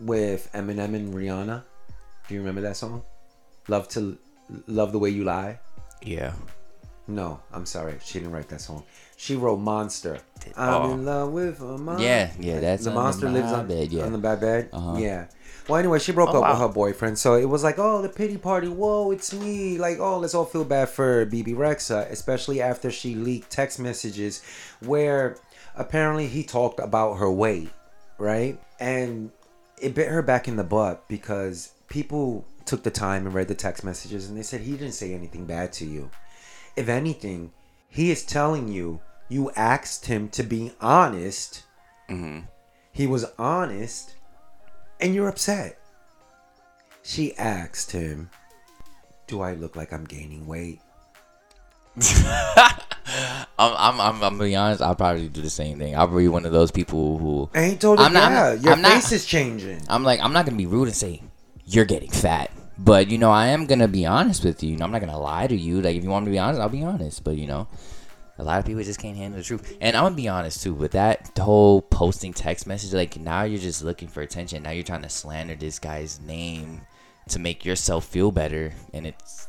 with Eminem and Rihanna. Do you remember that song? Love to Love the Way You Lie? yeah. No, I'm sorry. She didn't write that song. She wrote Monster. I'm Oh. in love with a monster. Yeah, yeah, that's the on the monster lives on, bed, yeah. on the bad bed. Uh-huh. Yeah. Well, anyway, she broke Oh, up wow. with her boyfriend, so it was like, oh, the pity party. Whoa, it's me. Like, oh, let's all feel bad for Bebe Rexha, especially after she leaked text messages where apparently he talked about her weight, right? And it bit her back in the butt because people took the time and read the text messages and they said he didn't say anything bad to you. If anything, he is telling you you asked him to be honest. Mm-hmm. He was honest and you're upset. She asked him, Do I look like I'm gaining weight? I'm, I'm, I'm, I'm gonna be honest. I'll probably do the same thing. I'll be one of those people who I ain't told I'm not- yeah, I'm- your I'm not- face is changing. I'm like, I'm not gonna be rude and say you're getting fat, but you know, I am gonna be honest with you. You know, I'm not gonna lie to you. Like, if you want me to be honest, I'll be honest. But you know, a lot of people just can't handle the truth. And I'm gonna be honest too with that whole posting text message. Like, now you're just looking for attention. Now you're trying to slander this guy's name to make yourself feel better, and it's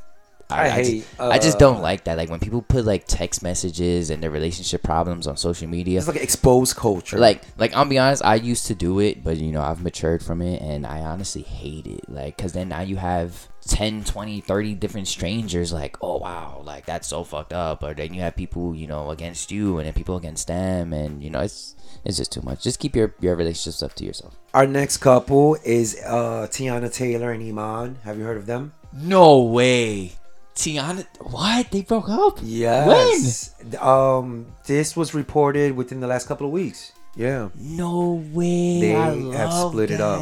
I just- hate, I just uh, don't like that. Like when people put like text messages and their relationship problems on social media. It's like exposed culture. like like I'll be honest, I used to do it, but you know, I've matured from it and I honestly hate it. Like cuz then now you have 10, 20, 30 different strangers like, "Oh wow, like that's so fucked up." Or then you have people, you know, against you and then people against them and you know, it's it's just too much. Just keep your your relationship stuff to yourself. our next couple is uh Teyana Taylor and Iman. Have you heard of them? No way. Tiana what? They broke up? Yes. when Um, this was reported within the last couple of weeks. Yeah. No way. They I have love split it up.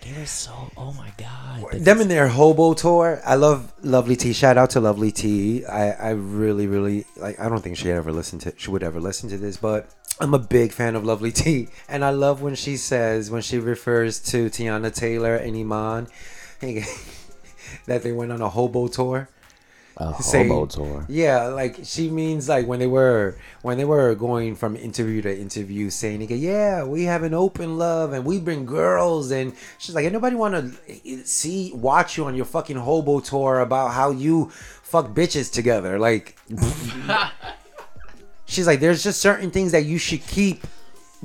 They were so oh my god. Them in their hobo tour. I love Lovely T. Shout out to Lovely T. I, I really, really like I don't think she ever listened to she would ever listen to this, but I'm a big fan of Lovely T. And I love when she says when she refers to Teyana Taylor and Iman that they went on a hobo tour. A saying- hobo tour. Yeah, like she means like when they were when they were going from interview to interview, saying, nigga, "Yeah, we have an open love and we bring girls." And she's like, "Ain't nobody want to eh, see watch you on your fucking hobo tour about how you fuck bitches together." Like, she's like, "There's just certain things that you should keep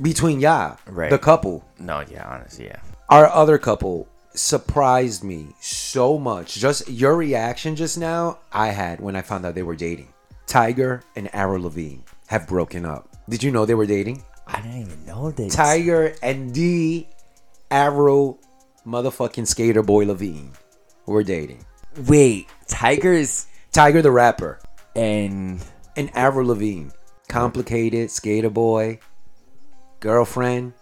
between y'all, Right. the couple." No, yeah, honestly, yeah. our other couple surprised me so much. Just your reaction just now, I had when I found out they were dating. Tyga and Avril Lavigne have broken up. Did you know they were dating? I didn't even know this. Tyga and D Avril motherfucking skater boy Lavigne were dating. Wait, Tigers Tyga the rapper and and Avril Lavigne. Complicated skater boy, girlfriend.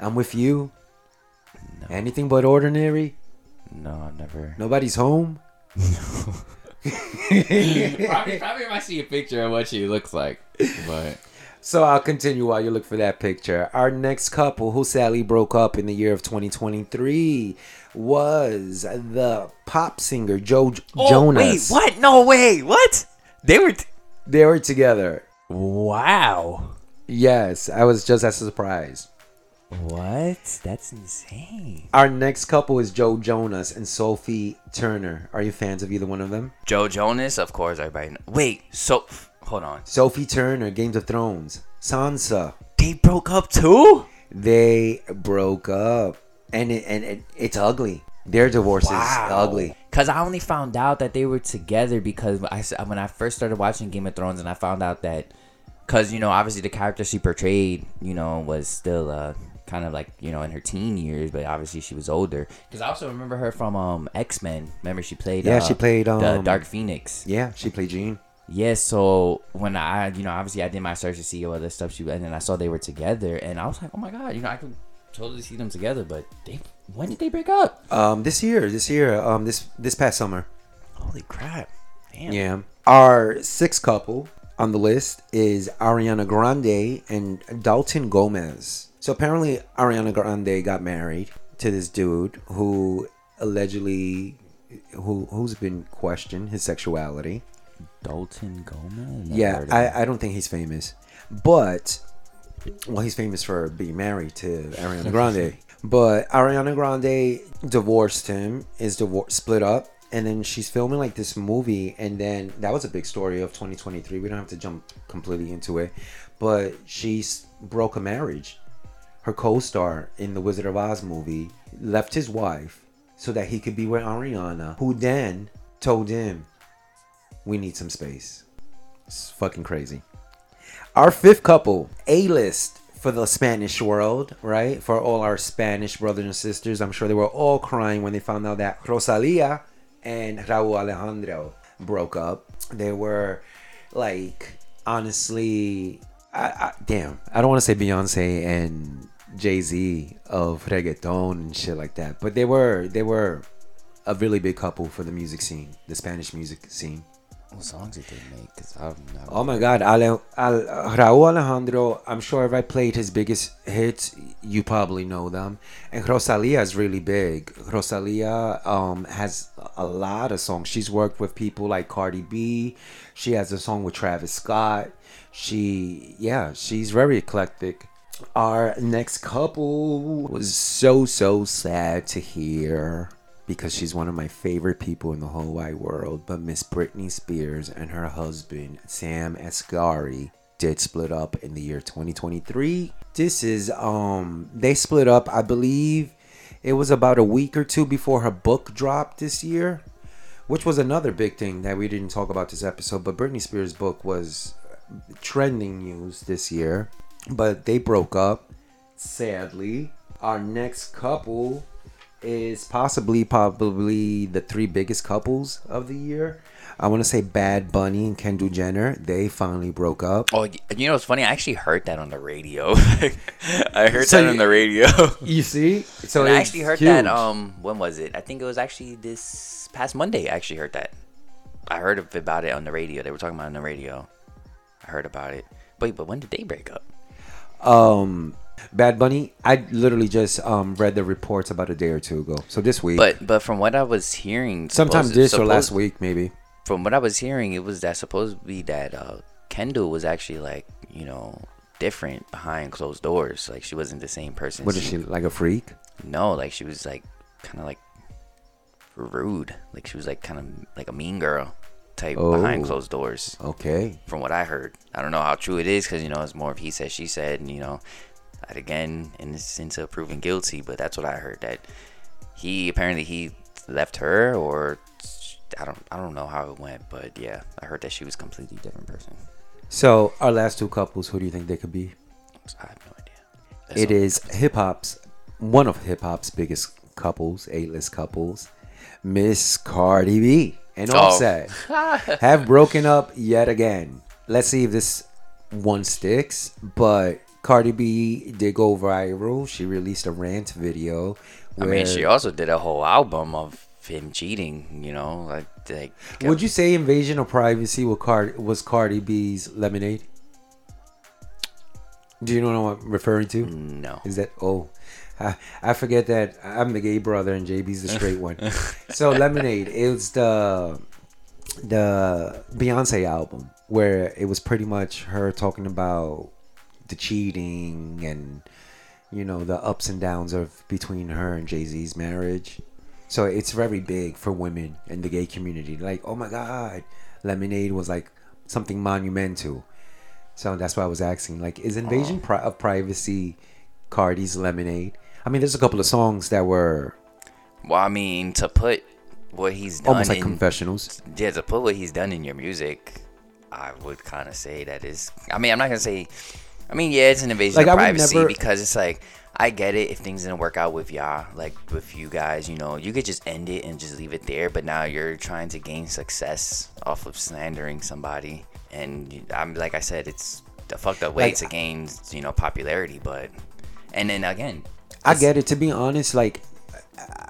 I'm with you. Anything but ordinary. no, never. Nobody's home. No. probably, probably if I see a picture of what she looks like, but So I'll continue while you look for that picture. Our next couple who sadly broke up in the year of 2023 was the pop singer Joe J- Jonas. Oh, Wait, what? No way. What? They were. T- They were together. wow. Yes, I was just as surprised. What? That's insane. Our next couple is Joe Jonas and Sophie Turner. Are you fans of either one of them? Joe Jonas, of course. Everybody. Know. Wait. So, hold on. Sophie Turner, Game of Thrones. Sansa. They broke up too. They broke up, and it, and it, it's ugly. Their divorce is ugly. Cause I only found out that they were together because I when I first started watching Game of Thrones and I found out that, cause you know obviously the character she portrayed you know was still uh kind of like you know in her teen years but obviously she was older. Cause I also remember her from um X Men. Remember she played Yeah, uh, she played, the um, Dark Phoenix. Yeah, she played Jean. Yes, so when I, you know, obviously I did my search to see all this stuff, she and then I saw they were together, and I was like, oh my god, you know, I could totally see them together. But they, when did they break up? Um, this year, this year, um, this this past summer. Holy crap! Damn. Yeah. Our sixth couple on the list is Ariana Grande and Dalton Gomez. So apparently, Ariana Grande got married to this dude who allegedly, who who's been questioned his sexuality. Dalton Gomez. Yeah. I, I don't think he's famous, but well, he's famous for being married to Ariana Grande. but Ariana Grande divorced him, is divor- split up, and then she's filming like this movie, and then that was a big story of 2023. We don't have to jump completely into it, but she broke a marriage. Her co-star in the Wizard of Oz movie left his wife so that he could be with Ariana, who then told him, "We need some space." It's fucking crazy. Our fifth couple, A list for the Spanish world, right? For all our Spanish brothers and sisters. I'm sure they were all crying when they found out that Rosalia and Rauw Alejandro broke up. They were like, honestly, I, I, damn, I don't want to say Beyonce and Jay Z of reggaeton and shit like that, but they were, they were a really big couple for the music scene, the Spanish music scene. What songs did they make? Cause I don't. Oh my God, Ale, Al, Rauw Alejandro. I'm sure if I played his biggest hits, you probably know them. And Rosalia is really big. Rosalia um, has a lot of songs. She's worked with people like Cardi B. She has a song with Travis Scott. She, yeah, she's very eclectic. Our next couple was so so sad to hear. because she's one of my favorite people in the whole wide world. But Miss Britney Spears and her husband Sam Asghari did split up in the year 2023. This is um they split up, I believe it was about a week or two before her book dropped this year, which was another big thing that we didn't talk about this episode. But Britney Spears' book was trending news this year. But they broke up, sadly. Our next couple is possibly probably the three biggest couples of the year. I want to say Bad Bunny and Kendall Jenner. They finally broke up. Oh, you know what's funny? I actually heard that on the radio. I heard So that you- on the radio. You see? So I actually heard that. Um, when was it? I think it was actually this past Monday. I actually heard that. I heard about it on the radio. They were talking about it on the radio. I heard about it. Wait, but when did they break up? Um Bad Bunny, I literally just um read the reports about a day or two ago. So this week. But but from what I was hearing, sometime supposed- this or last week maybe. From what I was hearing, it was that supposed to be that uh, Kendall was actually like you know different behind closed doors. Like she wasn't the same person. What What is she like a freak? No, like she was like kind of like rude. Like she was like kind of like a mean girl type oh, behind Oh. closed doors. Okay. From what I heard, I don't know how true it is because you know it's more of he said she said, and you know, again in this sense of proven guilty. But that's what I heard that he apparently he left her or I don't I don't know how it went, but yeah, I heard that she was a completely different person. So our last two couples, who do you think they could be? I have no idea. That's It is hip hop's one of hip hop's biggest couples, A list couples, Miss Cardi B and Oh. Offset have broken up yet again. Let's see if this one sticks. But Cardi B did go viral. She released a rant video. I mean, she also did a whole album of him cheating. You know, like like. Would you say Invasion of Privacy was, Card- was Cardi B's Lemonade? Do you know what I'm referring to? No. Is that oh, I, I forget that I'm the gay brother and JB's the straight one. so Lemonade, it's the the Beyonce album where it was pretty much her talking about the cheating and you know the ups and downs of between her and Jay Z's marriage. So it's very big for women in the gay community. Like, oh my God, Lemonade was like something monumental. So that's why I was asking. Like, is Invasion pri- of Privacy Cardi's Lemonade? I mean, there's a couple of songs that were Well, I mean, to put what he's done almost like in, confessionals. yeah, to put what he's done in your music, I would kind of say that is. I mean, I'm not gonna say. I mean, yeah, it's an invasion Like, of would privacy never- because it's like I get it if things didn't work out with y'all, like with you guys. You know, you could just end it and just leave it there. But now you're trying to gain success off of slandering somebody, and I'm like I said, it's the fucked up way Like- to gain you know popularity. But and then again, I get it. To be honest, like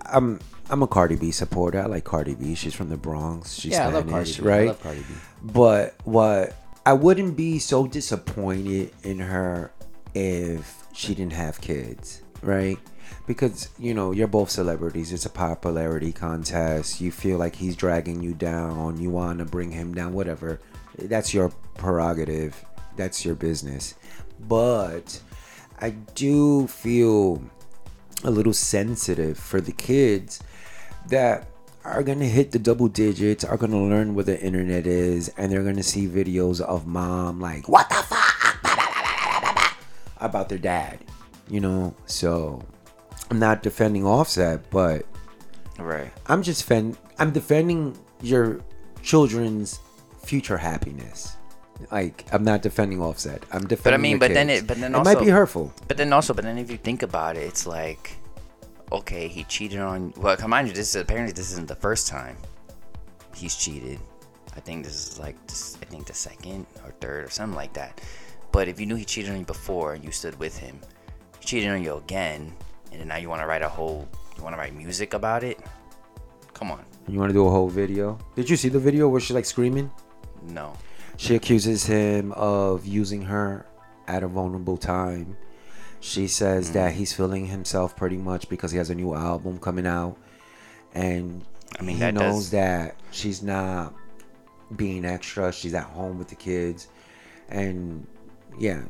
I'm I'm a Cardi B supporter. I like Cardi B. She's from the Bronx. She's Yeah, I love Spanish, Cardi B. I right? love Cardi B. But what I wouldn't be so disappointed in her if she didn't have kids, right? Because you know you're both celebrities. It's a popularity contest. You feel like he's dragging you down. You want to bring him down. Whatever. That's your prerogative. That's your business. But I do feel a little sensitive for the kids that are gonna hit the double digits, are gonna learn what the internet is, and they're gonna see videos of mom like, what the fuck? about their dad. You know, so I'm not defending offset, but right. I'm just fen- I'm defending your children's future happiness. Like I'm not defending offset. I'm defending. But I mean, your but then it- but then it might be hurtful. But then also, but then if you think about it, it's like, okay, he cheated on. Well, come on, you. This is apparently this isn't the first time he's cheated. I think this is like, this, I think the second or third or something like that. But if you knew he cheated on you before and you stood with him, he cheated on you again, and then now you want to write a whole, you want to write music about it? Come on, You want to do a whole video? Did you see the video where she's like screaming? no. She accuses him of using her at a vulnerable time. She says that Mm. he's feeling himself pretty much because he has a new album coming out, and I mean, he that knows does- that she's not being extra. She's at home with the kids, and yeah,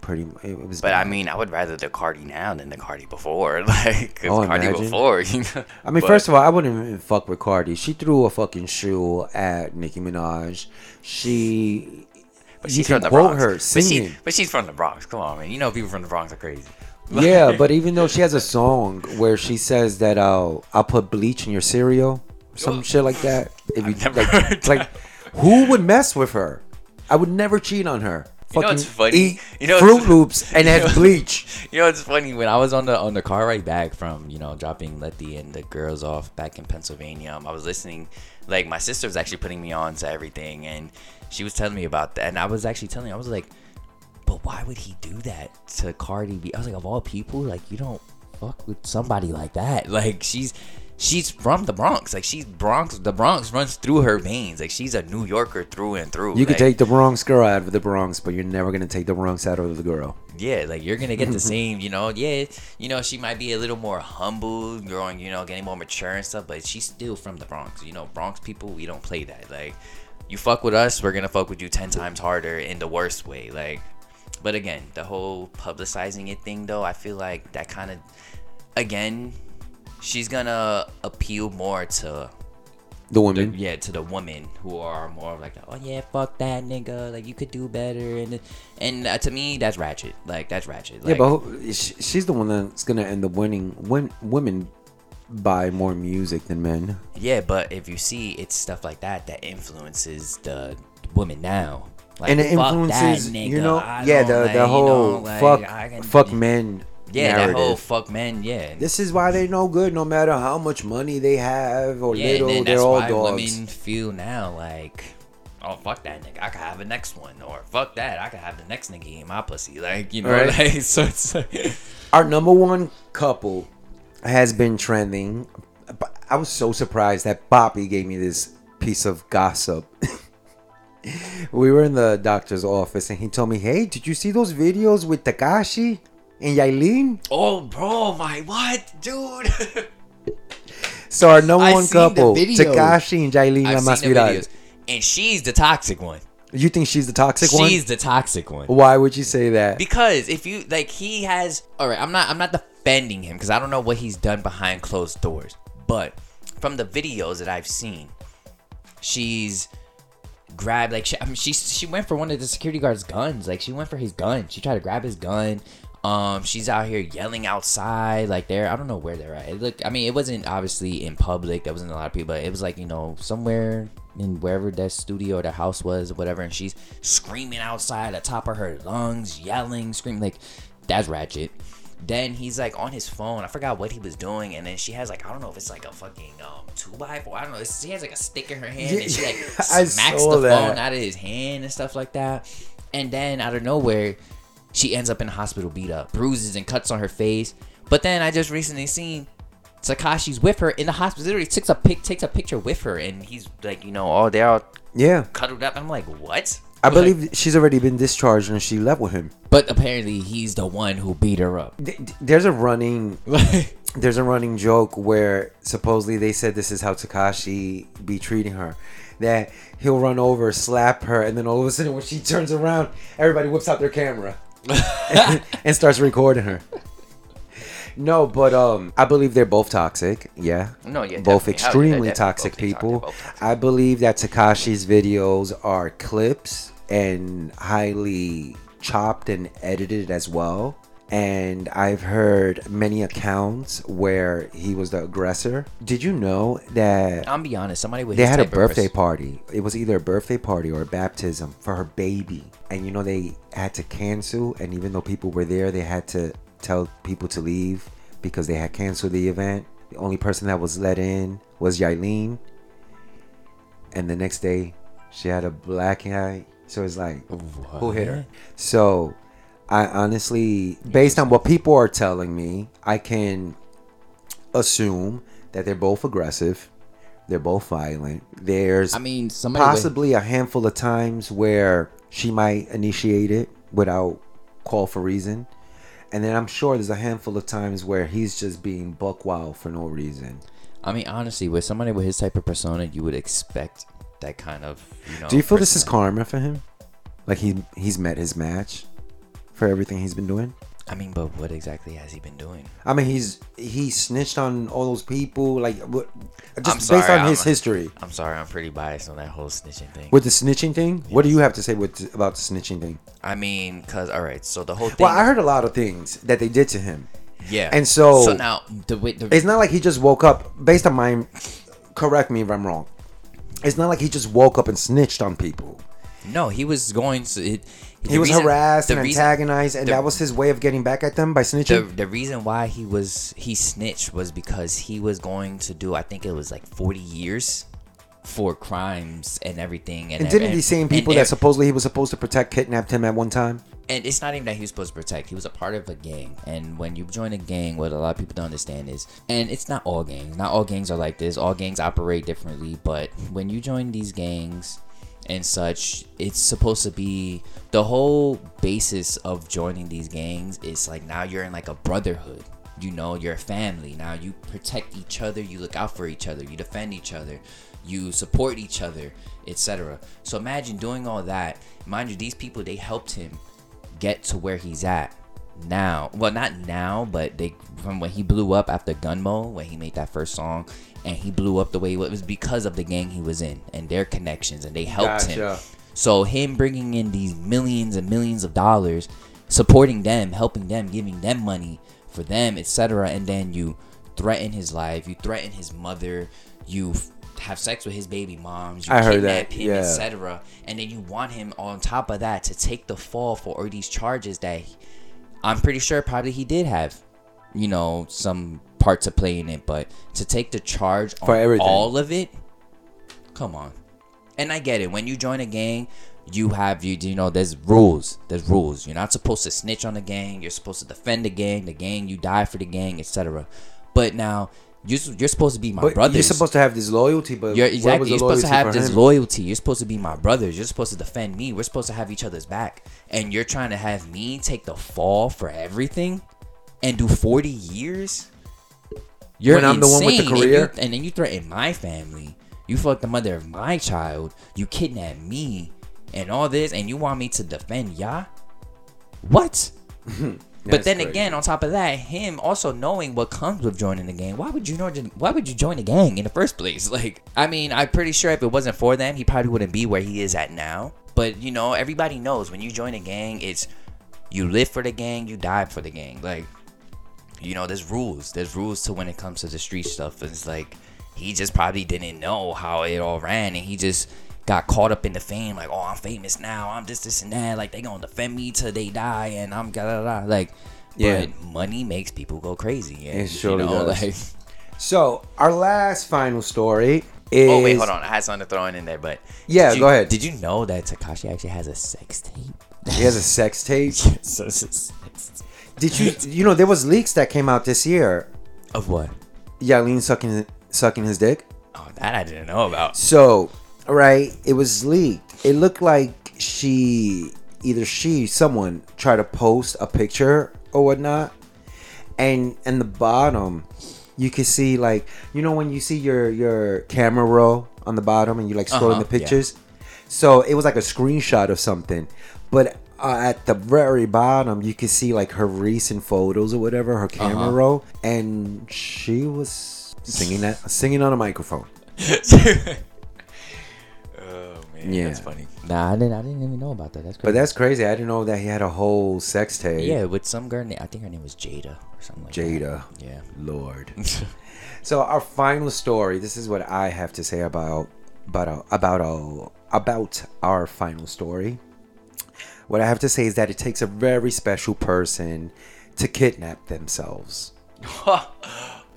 Pretty, it was. But I mean, I would rather the Cardi now than the Cardi before. Like, Oh, Cardi imagine. before, you know. I mean, But- first of all, I wouldn't even fuck with Cardi. She threw a fucking shoe at Nicki Minaj. She, But you she's from the Bronx. her But, she, but she's from the Bronx. Come on, man. You know people from the Bronx are crazy. yeah, but even though she has a song where she says that I'll I'll put bleach in your cereal, some shit like that. If you like, heard like, who would mess with her? I would never cheat on her. You know what's funny? eat You know Fruit what's- Loops and have bleach. You know, it's funny when I was on the on the car ride back from you know dropping Letty and the girls off back in Pennsylvania. Um, I was listening, like my sister was actually putting me on to everything, and she was telling me about that, and I was actually telling, her, I was like, but why would he do that to Cardi B? I was like, of all people, like you don't fuck with somebody like that. Like she's she's from the Bronx, like she's Bronx. The Bronx runs through her veins. Like she's a New Yorker through and through. You could take the Bronx girl out of the Bronx, but you're never gonna take the Bronx out of the girl. Yeah, like you're gonna get the same, you know. Yeah, you know, she might be a little more humble, growing, you know, getting more mature and stuff, but she's still from the Bronx. You know, Bronx people, we don't play that. Like, you fuck with us, we're gonna fuck with you ten times harder in the worst way. Like, but again, the whole publicizing it thing, though, I feel like that kind of, again, she's gonna appeal more to The the, women. yeah, to the women who are more like, oh yeah, fuck that nigga, like you could do better, and and uh, to me that's ratchet, like that's ratchet. Yeah, Like, but who- she's the one that's gonna end up winning. Win women buy more music than men. yeah, but if you see, it's stuff like that that influences the women now, like, and it influences, that you know, I yeah, the like, the you whole know, like, fuck can- fuck men. Yeah, narrative. that whole fuck men, yeah. This is why they're no good, no matter how much money they have or yeah, little. and They're all why dogs. women feel now like, oh fuck that nigga, I could have the next one, or fuck that, I could have the next nigga in my pussy, like you know, Right. like so it's like, Our number one couple has been trending. I was so surprised that Bobby gave me this piece of gossip. we were in the doctor's office and he told me, Hey, did you see those videos with Tekashi and Yailin? oh bro, my what, dude. So our number I one couple. Tekashi and Yailin La Mas Viral. and she's the toxic one. You think she's the toxic one? She's the toxic one. Why would you say that? Because if you like, he has. All right, I'm not. I'm not defending him because I don't know what he's done behind closed doors. But from the videos that I've seen, she's grabbed like she, I mean, she she went for one of the security guards' guns. Like she went for his gun. She tried to grab his gun. Um, she's out here yelling outside, like they're I don't know where they're at. It look, I mean, it wasn't obviously in public. There wasn't a lot of people, but it was like you know somewhere in wherever that studio or the house was, or whatever. And she's screaming outside at the top of her lungs, yelling, screaming like that's ratchet. Then he's like on his phone. I forgot what he was doing, and then she has like I don't know if it's like a fucking um two by four. I don't know. It's, she has like a stick in her hand, and she like smacks the that. phone out of his hand and stuff like that. And then out of nowhere, she ends up in the hospital beat up, bruises and cuts on her face. But then I just recently seen Tekashi's with her in the hospital. Literally takes a pic, takes a picture with her, and he's like, you know, oh, they're all Yeah. cuddled up. I'm like, what? I Like- believe she's already been discharged and she left with him. But apparently, he's the one who beat her up. Th- th- There's a running there's a running joke where supposedly they said this is how Takashi be treating her. That he'll run over, slap her, and then all of a sudden when she turns around, everybody whips out their camera and starts recording her. No, but um, I believe they're both toxic. Yeah. No, yeah, both extremely toxic both people. toxic. I believe that Tekashi's videos are clips and highly chopped and edited as well. And I've heard many accounts where he was the aggressor. Did you know that I'm be honest. Somebody with they had a birthday party? It was either a birthday party or a baptism for her baby. And you know, they had to cancel. And even though people were there, they had to tell people to leave because they had canceled the event. The only person that was let in was Yailin. And the next day, she had a black eye. So it's like, who hit her? So I honestly, based on what people are telling me, I can assume that they're both aggressive. They're both violent. There's I mean, somebody with- possibly a handful of times where she might initiate it without call for reason. And then I'm sure there's a handful of times where he's just being buck wild for no reason. I mean, honestly, with somebody with his type of persona, you would expect that kind of, you know. Do you feel this is karma for him? Like he he's met his match for everything he's been doing? I mean, but what exactly has he been doing? I mean, he's he snitched on all those people, like what, just I'm based on his I'm- history. I'm sorry, I'm pretty biased on that whole snitching thing. With the snitching thing, what do you have to say with about the snitching thing? I mean, cause all right, so the whole thing. Well, I heard a lot of things that they did to him. yeah, and so- so now the the It's not like he just woke up. Based on my, correct me if I'm wrong. It's not like he just woke up and snitched on people. no, he was going to. It, He the was reason- harassed and reason- antagonized, and the- that was his way of getting back at them by snitching. the reason why he was he snitched was because he was going to do I think it was like 40 years for crimes and everything and and didn't and- these same and people that supposedly he was supposed to protect kidnapped him at one time? and it's not even that he was supposed to protect. He was a part of a gang, and when you join a gang, what a lot of people don't understand is, and it's not all gangs. Not all gangs are like this. All gangs operate differently, but when you join these gangs and such, it's supposed to be the whole basis of joining these gangs. Is like now you're in like a brotherhood. You know, you're a family. Now you protect each other. You look out for each other. You defend each other. You support each other, etc. So imagine doing all that. Mind you, these people they helped him get to where he's at now. Well, not now, but they from when he blew up after Gummo, when he made that first song, and he blew up the way it was because of the gang he was in and their connections, and they helped him. So him bringing in these millions and millions of dollars, supporting them, helping them, giving them money for them, etc., and then you threaten his life, you threaten his mother, you f- have sex with his baby moms, you I heard kidnap that, him, yeah. etc., and then you want him on top of that to take the fall for all these charges that I'm pretty sure probably he did have, you know, some part to play in it, but to take the charge For everything. all of it, come on. And I get it. When you join a gang, you have you you know there's rules. There's rules. You're not supposed to snitch on the gang. You're supposed to defend the gang. The gang, you die for the gang, etc. But now you're, you're supposed to be my But brothers. you're supposed to have this loyalty, but You're exactly. You're supposed to have this him? loyalty. You're supposed to be my brothers. You're supposed to defend me. We're supposed to have each other's back. And you're trying to have me take the fall for everything, and do 40 years. You're When I'm the one with the insane. And you- career? and then you threaten my family. You fuck the mother of my child. You kidnap me, and all this, and you want me to defend ya? What? but then crazy. again, on top of that, him also knowing what comes with joining the gang. Why would you know? Why would you join a gang in the first place? Like, I mean, I'm pretty sure if it wasn't for them, he probably wouldn't be where he is at now. But you know, everybody knows when you join a gang, it's you live for the gang, you die for the gang. Like, you know, there's rules. There's rules to when it comes to the street stuff. It's like he just probably didn't know how it all ran, and he just got caught up in the fame. Like, oh, I'm famous now. I'm this, this, and that. Like, they gonna defend me till they die, and I'm da da da. Like, Yeah. but money makes people go crazy. And, It surely you know, does. Like, So our last final story is. oh wait, hold on. I had something to throw in, in there, but Yeah, you- go ahead. Did you know that Tekashi actually has a sex tape? He has a sex tape. A sex- Did you? You know, there was leaks that came out this year. of what? Yailin sucking sucking his dick. Oh, that I didn't know about. So, right, it was leaked. It looked like she, either she, someone tried to post a picture or whatnot, and in the bottom, you can see like you know when you see your your camera roll on the bottom and you like scrolling Uh-huh, the pictures. So it was like a screenshot of something, but uh, at the very bottom you can see like her recent photos or whatever, her camera Uh-huh. roll, and she was singing that singing on a microphone. Yeah. that's funny. Nah, I didn't. I didn't even know about that. That's crazy. But that's crazy. I didn't know that he had a whole sex tape. yeah, with some girl. I think her name was Jada or something like Jada. that. Yeah. Lord. so our final story. This is what I have to say about about about about our final story. What I have to say is that it takes a very special person to kidnap themselves.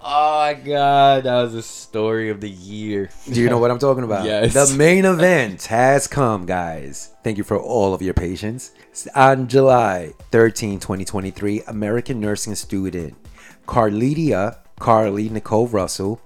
oh my god, that was the story of the year. Do you know what I'm talking about? Yes. The main event has come, guys. Thank you for all of your patience. On July 13, 2023, American nursing student Carlethia Carly Nicole Russell,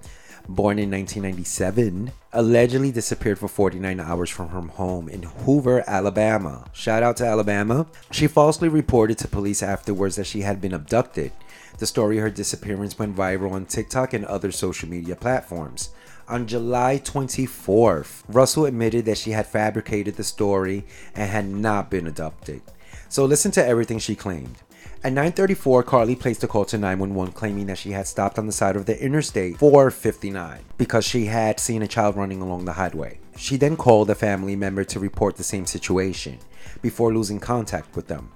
born in 1997, allegedly disappeared for 49 hours from her home in Hoover, Alabama. Shout out to Alabama. She falsely reported to police afterwards that she had been abducted. The story of her disappearance went viral on TikTok and other social media platforms. On July 24th, Russell admitted that she had fabricated the story and had not been abducted. So listen to everything she claimed. At 9:34, Carly placed a call to 911 claiming that she had stopped on the side of the interstate 459 because she had seen a child running along the highway. She then called a family member to report the same situation before losing contact with them,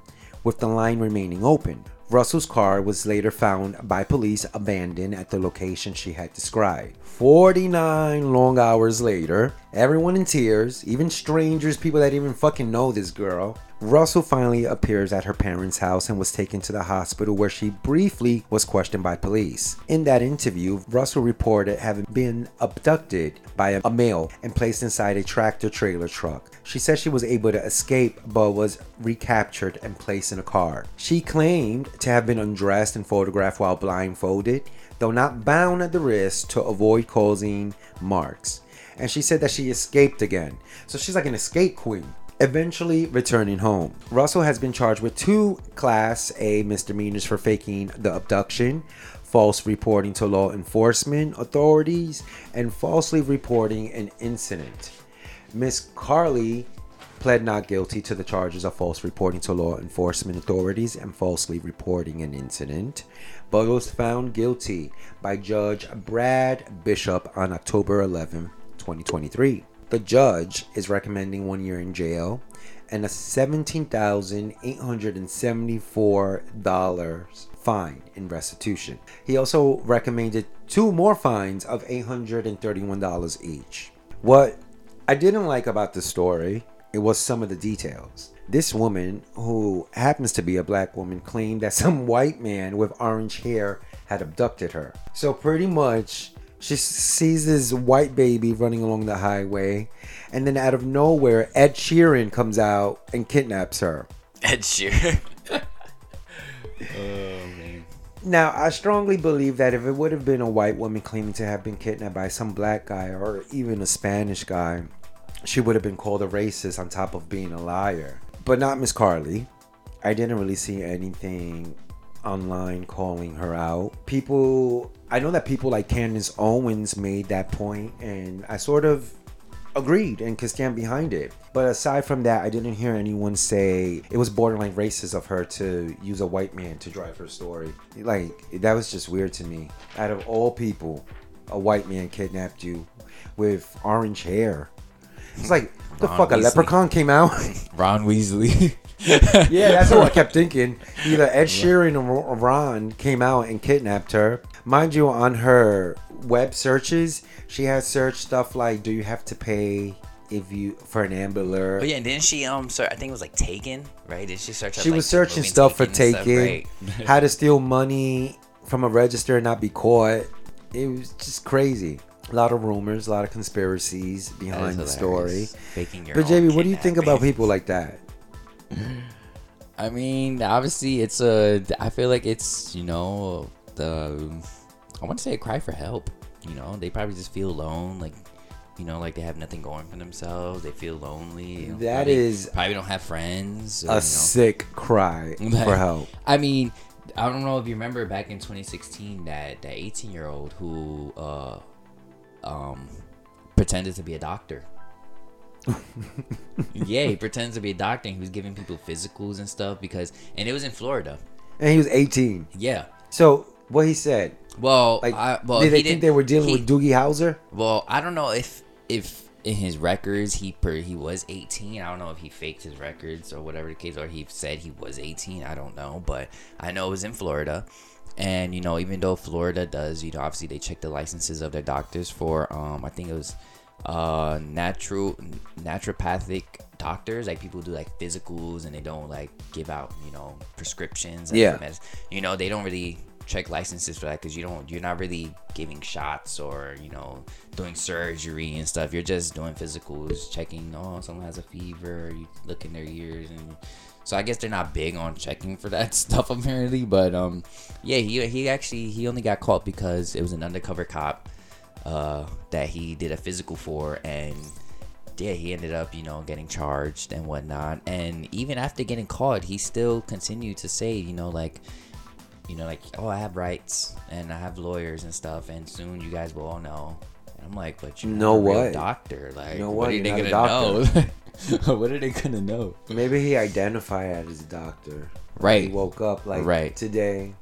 with the line remaining open. Russell's car was later found by police abandoned at the location she had described. 49 long hours later, everyone in tears, even strangers, people that even fucking know this girl, Russell finally appears at her parents' house and was taken to the hospital where she briefly was questioned by police. In that interview, Russell reported having been abducted by a, male and placed inside a tractor trailer truck. She said she was able to escape but was recaptured and placed in a car. She claimed to have been undressed and photographed while blindfolded, though not bound at the wrist to avoid causing marks. And she said that she escaped again. So she's like an escape queen eventually returning home. Russell has been charged with two Class A misdemeanors for faking the abduction, false reporting to law enforcement authorities, and falsely reporting an incident. Miss Carly pled not guilty to the charges of false reporting to law enforcement authorities and falsely reporting an incident, but was found guilty by Judge Brad Bishop on October 11, 2023. The judge is recommending one year in jail and a $17,874 fine in restitution. He also recommended two more fines of $831 each. What I didn't like about the story, it was some of the details. This woman, who happens to be a black woman, claimed that some white man with orange hair had abducted her. So pretty much she sees this white baby running along the highway, and then out of nowhere, Ed Sheeran comes out and kidnaps her. Ed Sheeran. oh, Now, I strongly believe that if it would have been a white woman claiming to have been kidnapped by some black guy or even a Spanish guy, she would have been called a racist on top of being a liar. But not Miss Carly. I didn't really see anything online calling her out. People, I know that people like Candace Owens made that point, and I sort of agreed and could stand behind it. But aside from that, I didn't hear anyone say it was borderline racist of her to use a white man to drive her story. Like, that was just weird to me. Out of all people, a white man kidnapped you with orange hair. It's like, the Ron fuck, a leprechaun came out? Ron Weasley. yeah, that's what I kept thinking. Either Ed Sheeran or Ron came out and kidnapped her. Mind you, on her web searches, she has searched stuff like, "Do you have to pay if you for an Amber Alert?" Oh yeah, and didn't she um search, I think it was like Taken, right? Did she search? up, She like, was searching stuff for stuff, taking, right? how to steal money from a register and not be caught. It was just crazy. A lot of rumors, a lot of conspiracies behind the story. Faking your But JB, what do you think about people like that? I mean, obviously, it's a. I feel like it's you know the. I want to say a cry for help. You know, they probably just feel alone, like you know, like they have nothing going for themselves. They feel lonely. you know, That probably, is probably don't have friends. or, A you know. sick cry for help. I mean, I don't know if you remember back in 2016 that that 18 year old who uh um pretended to be a doctor. yeah, he pretends to be a doctor and he was giving people physicals and stuff because and it was in Florida. And he was 18. Yeah. So what he said? Well, Like, I, well, did he they think they were dealing he- with Doogie Howser? Well, I don't know if if in his records he per he was 18. I don't know if he faked his records or whatever the case, or he said he was 18. I don't know, but I know it was in Florida. And you know, even though Florida does, you know, obviously they check the licenses of their doctors for, um, I think it was, uh, natural naturopathic doctors. Like people do like physicals and they don't like give out, you know, prescriptions. And Yeah. meds- You know, they don't really check licenses for that because you don't you're not really giving shots or you know doing surgery and stuff you're just doing physicals checking oh someone has a fever you look in their ears and so i guess they're not big on checking for that stuff apparently but um yeah he, he actually he only got caught because it was an undercover cop uh that he did a physical for and yeah, he ended up, you know, getting charged and whatnot. And even after getting caught, he still continued to say, you know, like, you know, like, oh, I have rights and I have lawyers and stuff, and soon you guys will all know. And I'm like, but you're Know not a real what? doctor. Like, know what, what? are You're they gonna know? what are they gonna know? Maybe he identified as a doctor. Right. He woke up like Right. today.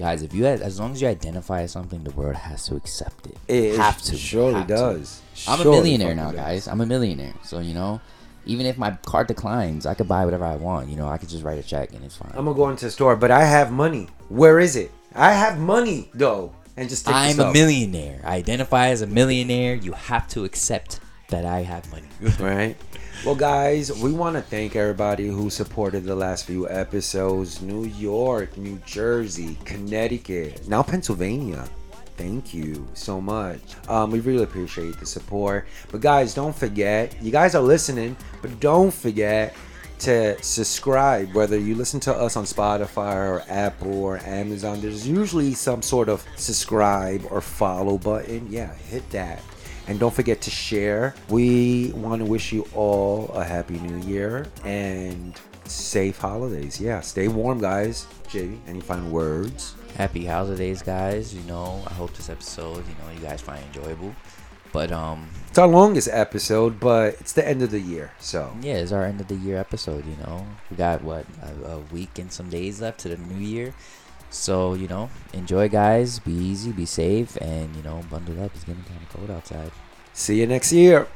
Guys, if you had, as long as you identify as something, the world has to accept it. It have to. surely have to. does. I'm a Surely millionaire fucking now, does. guys. I'm a millionaire. So you know, even if my card declines, I could buy whatever I want. You know, I could just write a check and it's fine. I'm gonna go into the store, but I have money. Where is it? I have money though, and just take I'm a millionaire. I identify as a millionaire. You have to accept that I have money. right? Well, guys, we want to thank everybody who supported the last few episodes. New York, New Jersey, Connecticut, now Pennsylvania. Thank you so much. Um, we really appreciate the support. But guys, don't forget, you guys are listening, but don't forget to subscribe. Whether you listen to us on Spotify or Apple or Amazon, there's usually some sort of subscribe or follow button. Yeah, hit that. And don't forget to share. We want to wish you all a happy new year and safe holidays. Yeah, stay warm, guys. JB, any final words? Happy holidays, guys. You know, I hope this episode, you know, you guys find enjoyable. But um, It's our longest episode, but it's the end of the year. So, yeah, it's our end of the year episode. You know, we got what a, a week and some days left to the new year. So you know, enjoy, guys. Be easy, be safe, and you know, bundle up. It's getting kind of cold outside. see you next year.